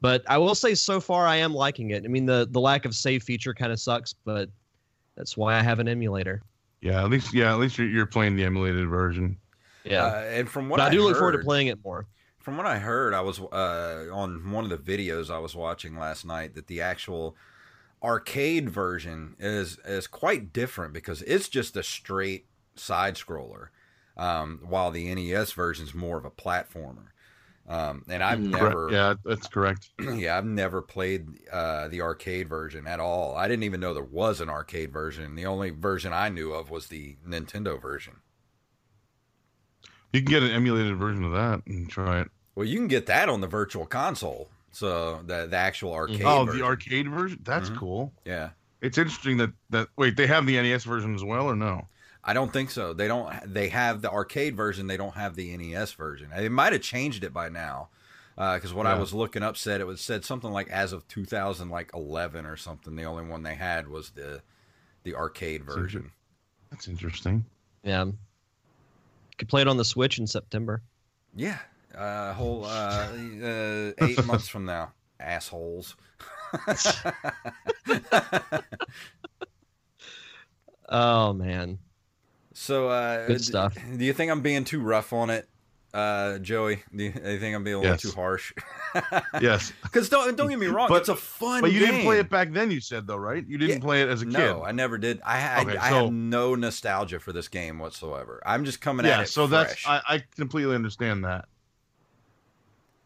S2: But I will say so far I am liking it. I mean the the lack of save feature kind of sucks, but that's why I have an emulator.
S3: yeah, at least yeah, at least you're, you're playing the emulated version.
S2: Yeah.
S1: Uh, and from what
S2: but I,
S1: I,
S2: do look forward to playing it more.
S1: From what I heard, I was uh, on one of the videos I was watching last night that the actual arcade version is is quite different because it's just a straight side scroller, um, while the NES version is more of a platformer. Um, and I've
S3: Correct.
S1: never,
S3: Yeah, that's correct.
S1: yeah, I've never played uh, the arcade version at all. I didn't even know there was an arcade version. The only version I knew of was the Nintendo version.
S3: You can get an emulated version of that and try it.
S1: Well, you can get that on the virtual console. So the the actual arcade.
S3: oh,
S1: version.
S3: the arcade version. That's
S1: Mhm.
S3: cool.
S1: Yeah.
S3: It's interesting that that wait they have the NES version as well or no?
S1: I don't think so. They don't. They have the arcade version. They don't have the NES version. They might have changed it by now, because what I was looking up said it was said something like as of 2000 like 11 or something. The only one they had was the the arcade version.
S3: That's interesting.
S2: Yeah. Could play it on the Switch in September.
S1: Yeah, uh, whole uh, uh, eight months from now, assholes.
S2: Oh man.
S1: So uh,
S2: Good stuff.
S1: Do you think I'm being too rough on it? Uh, Joey? Do you, do you think I'm being a little
S3: Yes.
S1: too harsh?
S3: Yes.
S1: Because don't don't get me wrong,
S3: But-
S1: it's a fun. Game.
S3: But you didn't play it back then. You said though, right? You didn't
S1: Yeah.
S3: play it as a kid.
S1: No, I never did. I I,
S3: Okay,
S1: I
S3: so-
S1: have no nostalgia for this game whatsoever. I'm just coming at it. yeah.
S3: So
S1: fresh.
S3: that's I, I completely understand that.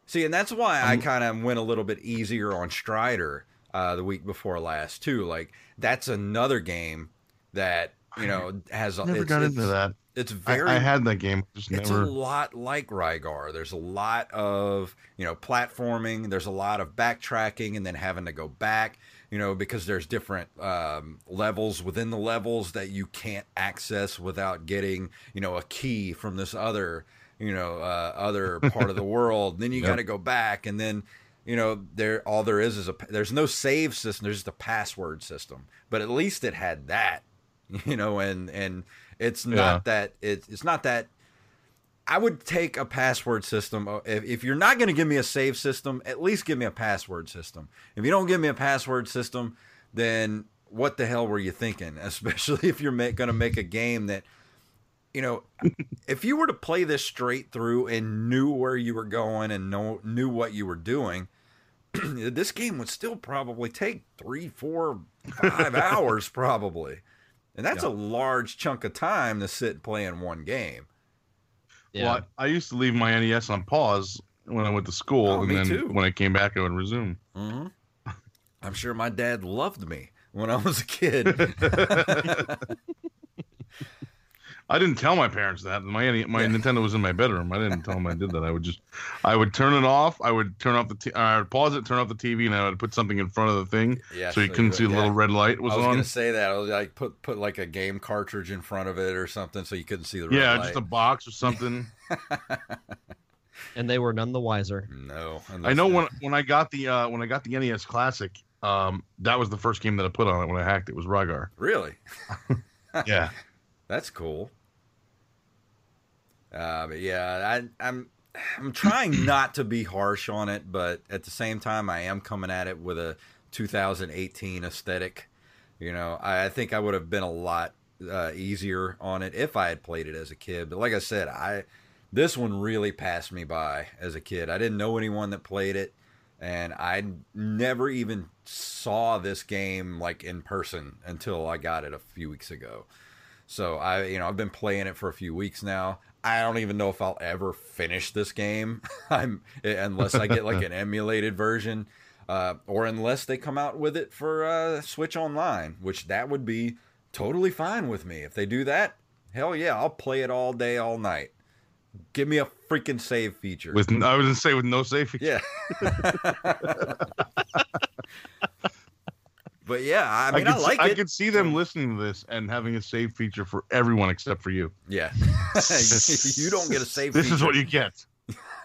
S1: See, and that's why I
S3: Um,
S1: kind of went a little bit easier on Strider uh, the week before last too. Like that's another game that you know has.
S3: Never
S1: it's,
S3: got into that.
S1: It's
S3: I,
S1: very.
S3: I had that game, just
S1: it's
S3: never.
S1: a lot like Rygar. There's a lot of you know platforming. There's a lot of backtracking and then having to go back. You know because there's different um, levels within the levels that you can't access without getting you know a key from this other you know uh, other part of the world. Then you
S3: Yep.
S1: got to go back and then you know there all there is is a there's no save system. There's just a password system. But at least it had that. You know and and it's not
S3: Yeah.
S1: that it's it's not that I would take a password system. Uh, If, if you're not going to give me a save system, at least give me a password system. If you don't give me a password system, then what the hell were you thinking? Especially if you're going to make a game that, you know, if you were to play this straight through and knew where you were going and know, knew what you were doing, this game would still probably take three, four, five hours, probably. And that's a large chunk of time to sit and play in one game.
S2: Yeah.
S3: Well, I, I used to leave my NES on pause when I went to school,
S1: Oh,
S3: and
S1: me
S3: then
S1: too.
S3: when I came back, I would resume.
S1: hmm I'm sure my dad loved me when I was a kid.
S3: I didn't tell my parents that. My NE my Nintendo was in my bedroom. I didn't tell them I did that. I would just, I would turn it off. I would turn off the, t- I would pause it, turn off the TV, and I would put something in front of the thing,
S1: Yeah,
S3: so you
S1: so
S3: couldn't
S1: you
S3: see
S1: would-
S3: the little red light was, on.
S1: I was
S3: on.
S1: gonna say that. I was like put put like a game cartridge in front of it or something, so you couldn't see the red light.
S3: yeah,
S1: light.
S3: just a box or something.
S2: and they were none the wiser.
S1: No,
S3: I know when when I got the uh, when I got the NES Classic, um, that was the first game that I put on it when I hacked it was Rygar.
S1: Really?
S3: Yeah.
S1: That's cool. Uh, but yeah, I, I'm I'm trying not to be harsh on it, but at the same time, I am coming at it with a 2018 aesthetic. You know, I, I think I would have been a lot uh, easier on it if I had played it as a kid. But like I said, I this one really passed me by as a kid. I didn't know anyone that played it, and I never even saw this game like in person until I got it a few weeks ago. So I, you know, I've been playing it for a few weeks now. I don't even know if I'll ever finish this game. I'm unless I get like an emulated version, uh, or unless they come out with it for uh, Switch Online, which that would be totally fine with me. If they do that, hell yeah, I'll play it all day, all night. Give me a freaking save feature.
S3: With I was gonna say with no save feature.
S1: yeah. but yeah, I mean, I,
S3: could,
S1: like
S3: I
S1: it.
S3: could see them listening to this and having a save feature for everyone except for you.
S1: Yeah. you don't get a save
S3: This
S1: feature.
S3: is what you get.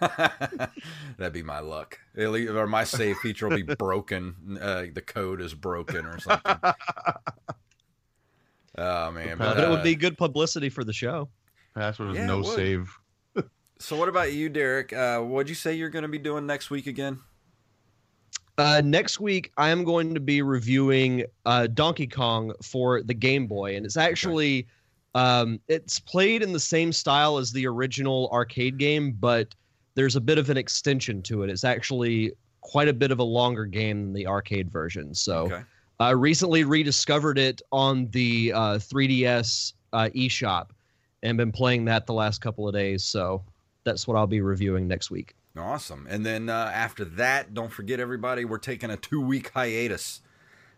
S1: That'd be my luck. At least, or my save feature will be broken. Uh, the code is broken or something. Oh man,
S2: But
S1: but,
S2: it would
S1: uh,
S2: be good publicity for the show.
S3: Password is
S1: Yeah,
S3: no save.
S1: So what about you, Derek? Uh, what'd you say you're going to be doing next week again?
S2: Uh, next week, I am going to be reviewing uh, Donkey Kong for the Game Boy, and it's actually um, it's played in the same style as the original arcade game, but there's a bit of an extension to it. It's actually quite a bit of a longer game than the arcade version. So,
S1: Okay.
S2: I recently rediscovered it on the uh, 3DS uh, eShop, and been playing that the last couple of days. So that's what I'll be reviewing next week.
S1: Awesome. And then uh, after that, don't forget everybody, we're taking a two week hiatus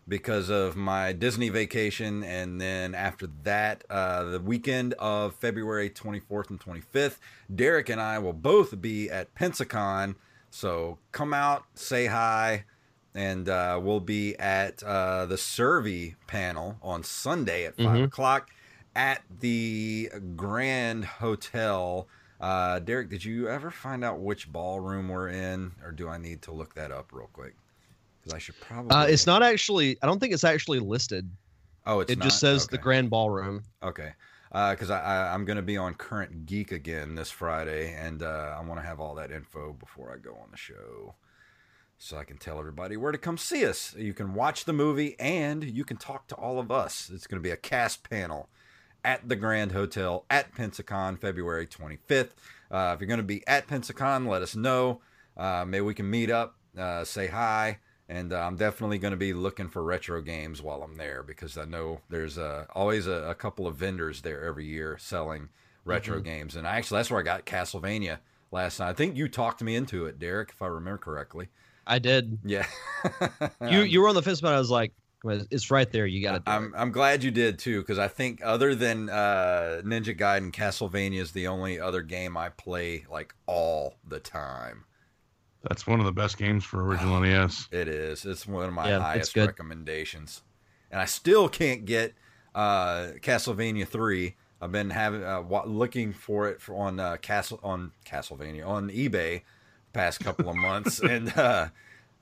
S1: because of my Disney vacation. And then after that, uh, the weekend of February 24th and 25th, Derek and I will both be at Pensacon. So come out, say hi, and uh, we'll be at uh, the Survey panel on Sunday at 5
S2: Mhm.
S1: o'clock at the Grand Hotel. Uh, Derek, did you ever find out which ballroom we're in, or do I need to look that up real quick? Because I should probably.
S2: Uh, it's not actually. I don't think it's actually listed.
S1: Oh, it's
S2: it just
S1: not?
S2: says the Grand Ballroom.
S1: Okay. Because I, I, I'm going to be on Current Geek again this Friday, and uh, I want to have all that info before I go on the show. So I can tell everybody where to come see us. You can watch the movie and you can talk to all of us. It's going to be a cast panel. At the Grand Hotel at Pensacon, February 25th. Uh, if you're going to be at Pensacon, let us know. Uh, maybe we can meet up, uh, say hi. And uh, I'm definitely going to be looking for retro games while I'm there because I know there's uh, always a, a, couple of vendors there every year selling retro mm-hmm. games. And actually, that's where I got Castlevania last night. I think you talked me into it, Derek, if I remember correctly.
S2: I did.
S1: Yeah.
S2: you you were on the fence, but I was like, it's right there. You got
S1: it. I'm I'm glad you did too, because I think other than uh, Ninja Gaiden, Castlevania is the only other game I play like all the time.
S3: That's one of the best games for original NES.
S1: It is. It's one of my yeah, highest recommendations, and I still can't get uh, Castlevania three. I've been having uh, looking for it for, on uh, Castle on Castlevania on eBay past couple of months, and uh,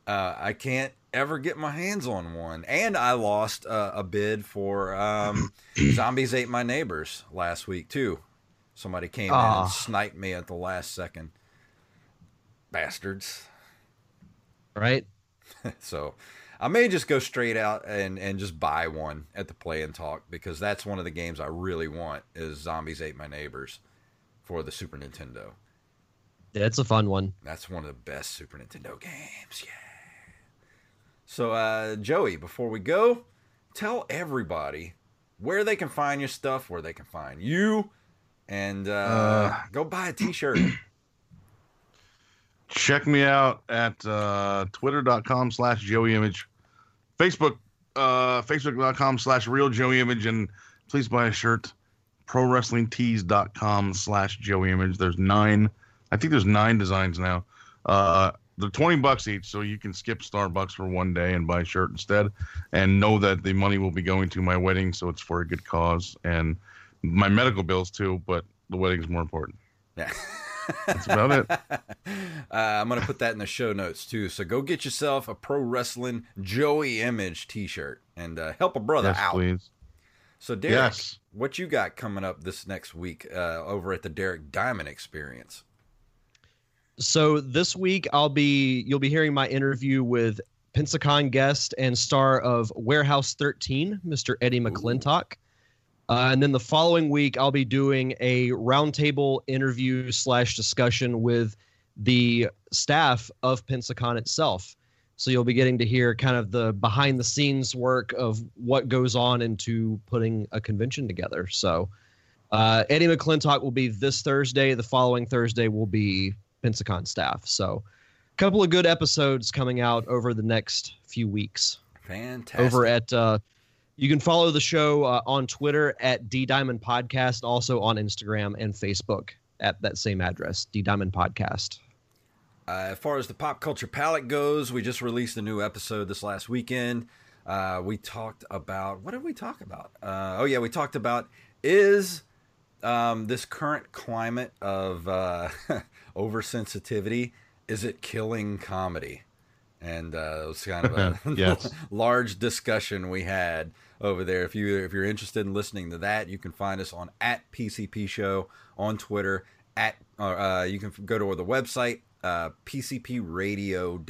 S1: uh, I can't ever get my hands on one. And I lost uh, a bid for um, Zombies Ate My Neighbors last week too. Somebody came in and sniped me at the last second bastards.
S2: Right?
S1: so I may just go straight out and, and just buy one at the play and talk because that's one of the games I really want is Zombies Ate My Neighbors for the Super Nintendo.
S2: Yeah, it's a fun one.
S1: That's one of the best Super Nintendo games. Yeah. So uh, Joey, before we go, tell everybody where they can find your stuff, where they can find you, and uh, uh, go buy a t-shirt.
S3: check me out at uh, twitter.com slash joey image facebook uh, facebook.com slash real joey image and please buy a shirt prowrestlingtees.com slash joey image there's nine i think there's nine designs now uh, they're 20 bucks each so you can skip starbucks for one day and buy a shirt instead and know that the money will be going to my wedding so it's for a good cause and my medical bills too but the wedding is more important
S1: yeah
S3: That's about it.
S1: Uh, I'm going to put that in the show notes too. So go get yourself a pro wrestling Joey Image T-shirt and uh, help a brother
S3: yes,
S1: out.
S3: Please.
S1: So Derek, yes. what you got coming up this next week uh, over at the Derek Diamond Experience?
S2: So this week I'll be you'll be hearing my interview with Pensacon guest and star of Warehouse 13, Mr. Eddie McClintock. Uh, and then the following week, I'll be doing a roundtable interview slash discussion with the staff of Pensacon itself. So you'll be getting to hear kind of the behind the scenes work of what goes on into putting a convention together. So uh, Eddie McClintock will be this Thursday. The following Thursday will be Pensacon staff. So a couple of good episodes coming out over the next few weeks.
S1: Fantastic.
S2: Over at uh, you can follow the show uh, on Twitter at D Diamond Podcast, also on Instagram and Facebook at that same address, D Diamond Podcast.
S1: Uh, as far as the pop culture palette goes, we just released a new episode this last weekend. Uh, we talked about what did we talk about? Uh, oh yeah, we talked about is um, this current climate of uh, oversensitivity is it killing comedy? And uh, it was kind of a yes. large discussion we had over there. If you if you're interested in listening to that, you can find us on at PCP Show on Twitter. At uh, you can go to the website uh, pcpradio.com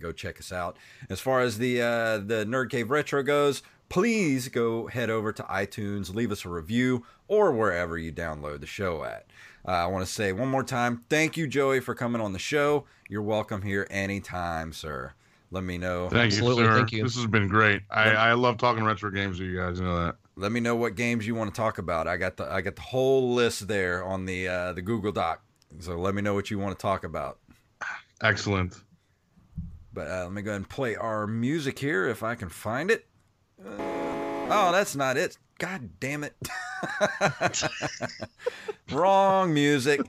S1: go check us out. As far as the uh, the Nerd Cave Retro goes, please go head over to iTunes, leave us a review, or wherever you download the show at. Uh, I want to say one more time, thank you, Joey, for coming on the show. You're welcome here anytime, sir let me know.
S3: Thank Absolutely, you, sir. Thank you. This has been great. I, I love talking retro games with you guys. You know that.
S1: Let me know what games you want to talk about. I got the I got the whole list there on the uh, the Google Doc. So let me know what you want to talk about.
S3: Excellent.
S1: But uh, let me go ahead and play our music here if I can find it. Uh, oh, that's not it. God damn it. Wrong music.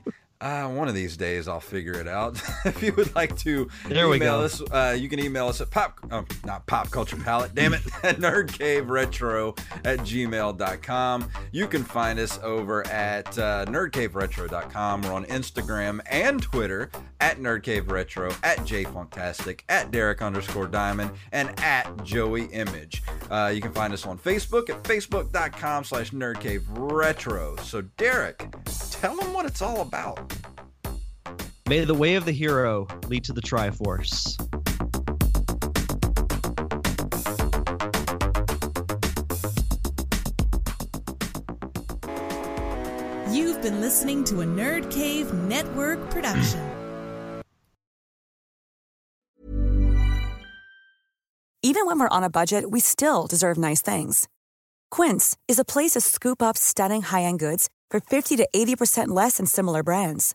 S1: Uh, one of these days I'll figure it out. if you would like to
S2: there
S1: email us, uh, you can email us at pop, oh, not pop culture palette, damn it, at nerdcaveretro at gmail.com. You can find us over at uh, nerdcaveretro.com. We're on Instagram and Twitter at nerdcaveretro, at jfunktastic, at Derek underscore diamond, and at Joey Image. Uh, you can find us on Facebook at facebook.com slash nerdcaveretro. So Derek, tell them what it's all about.
S2: May the way of the hero lead to the Triforce.
S6: You've been listening to a Nerd Cave Network production.
S4: Even when we're on a budget, we still deserve nice things. Quince is a place to scoop up stunning high-end goods for 50 to 80% less than similar brands.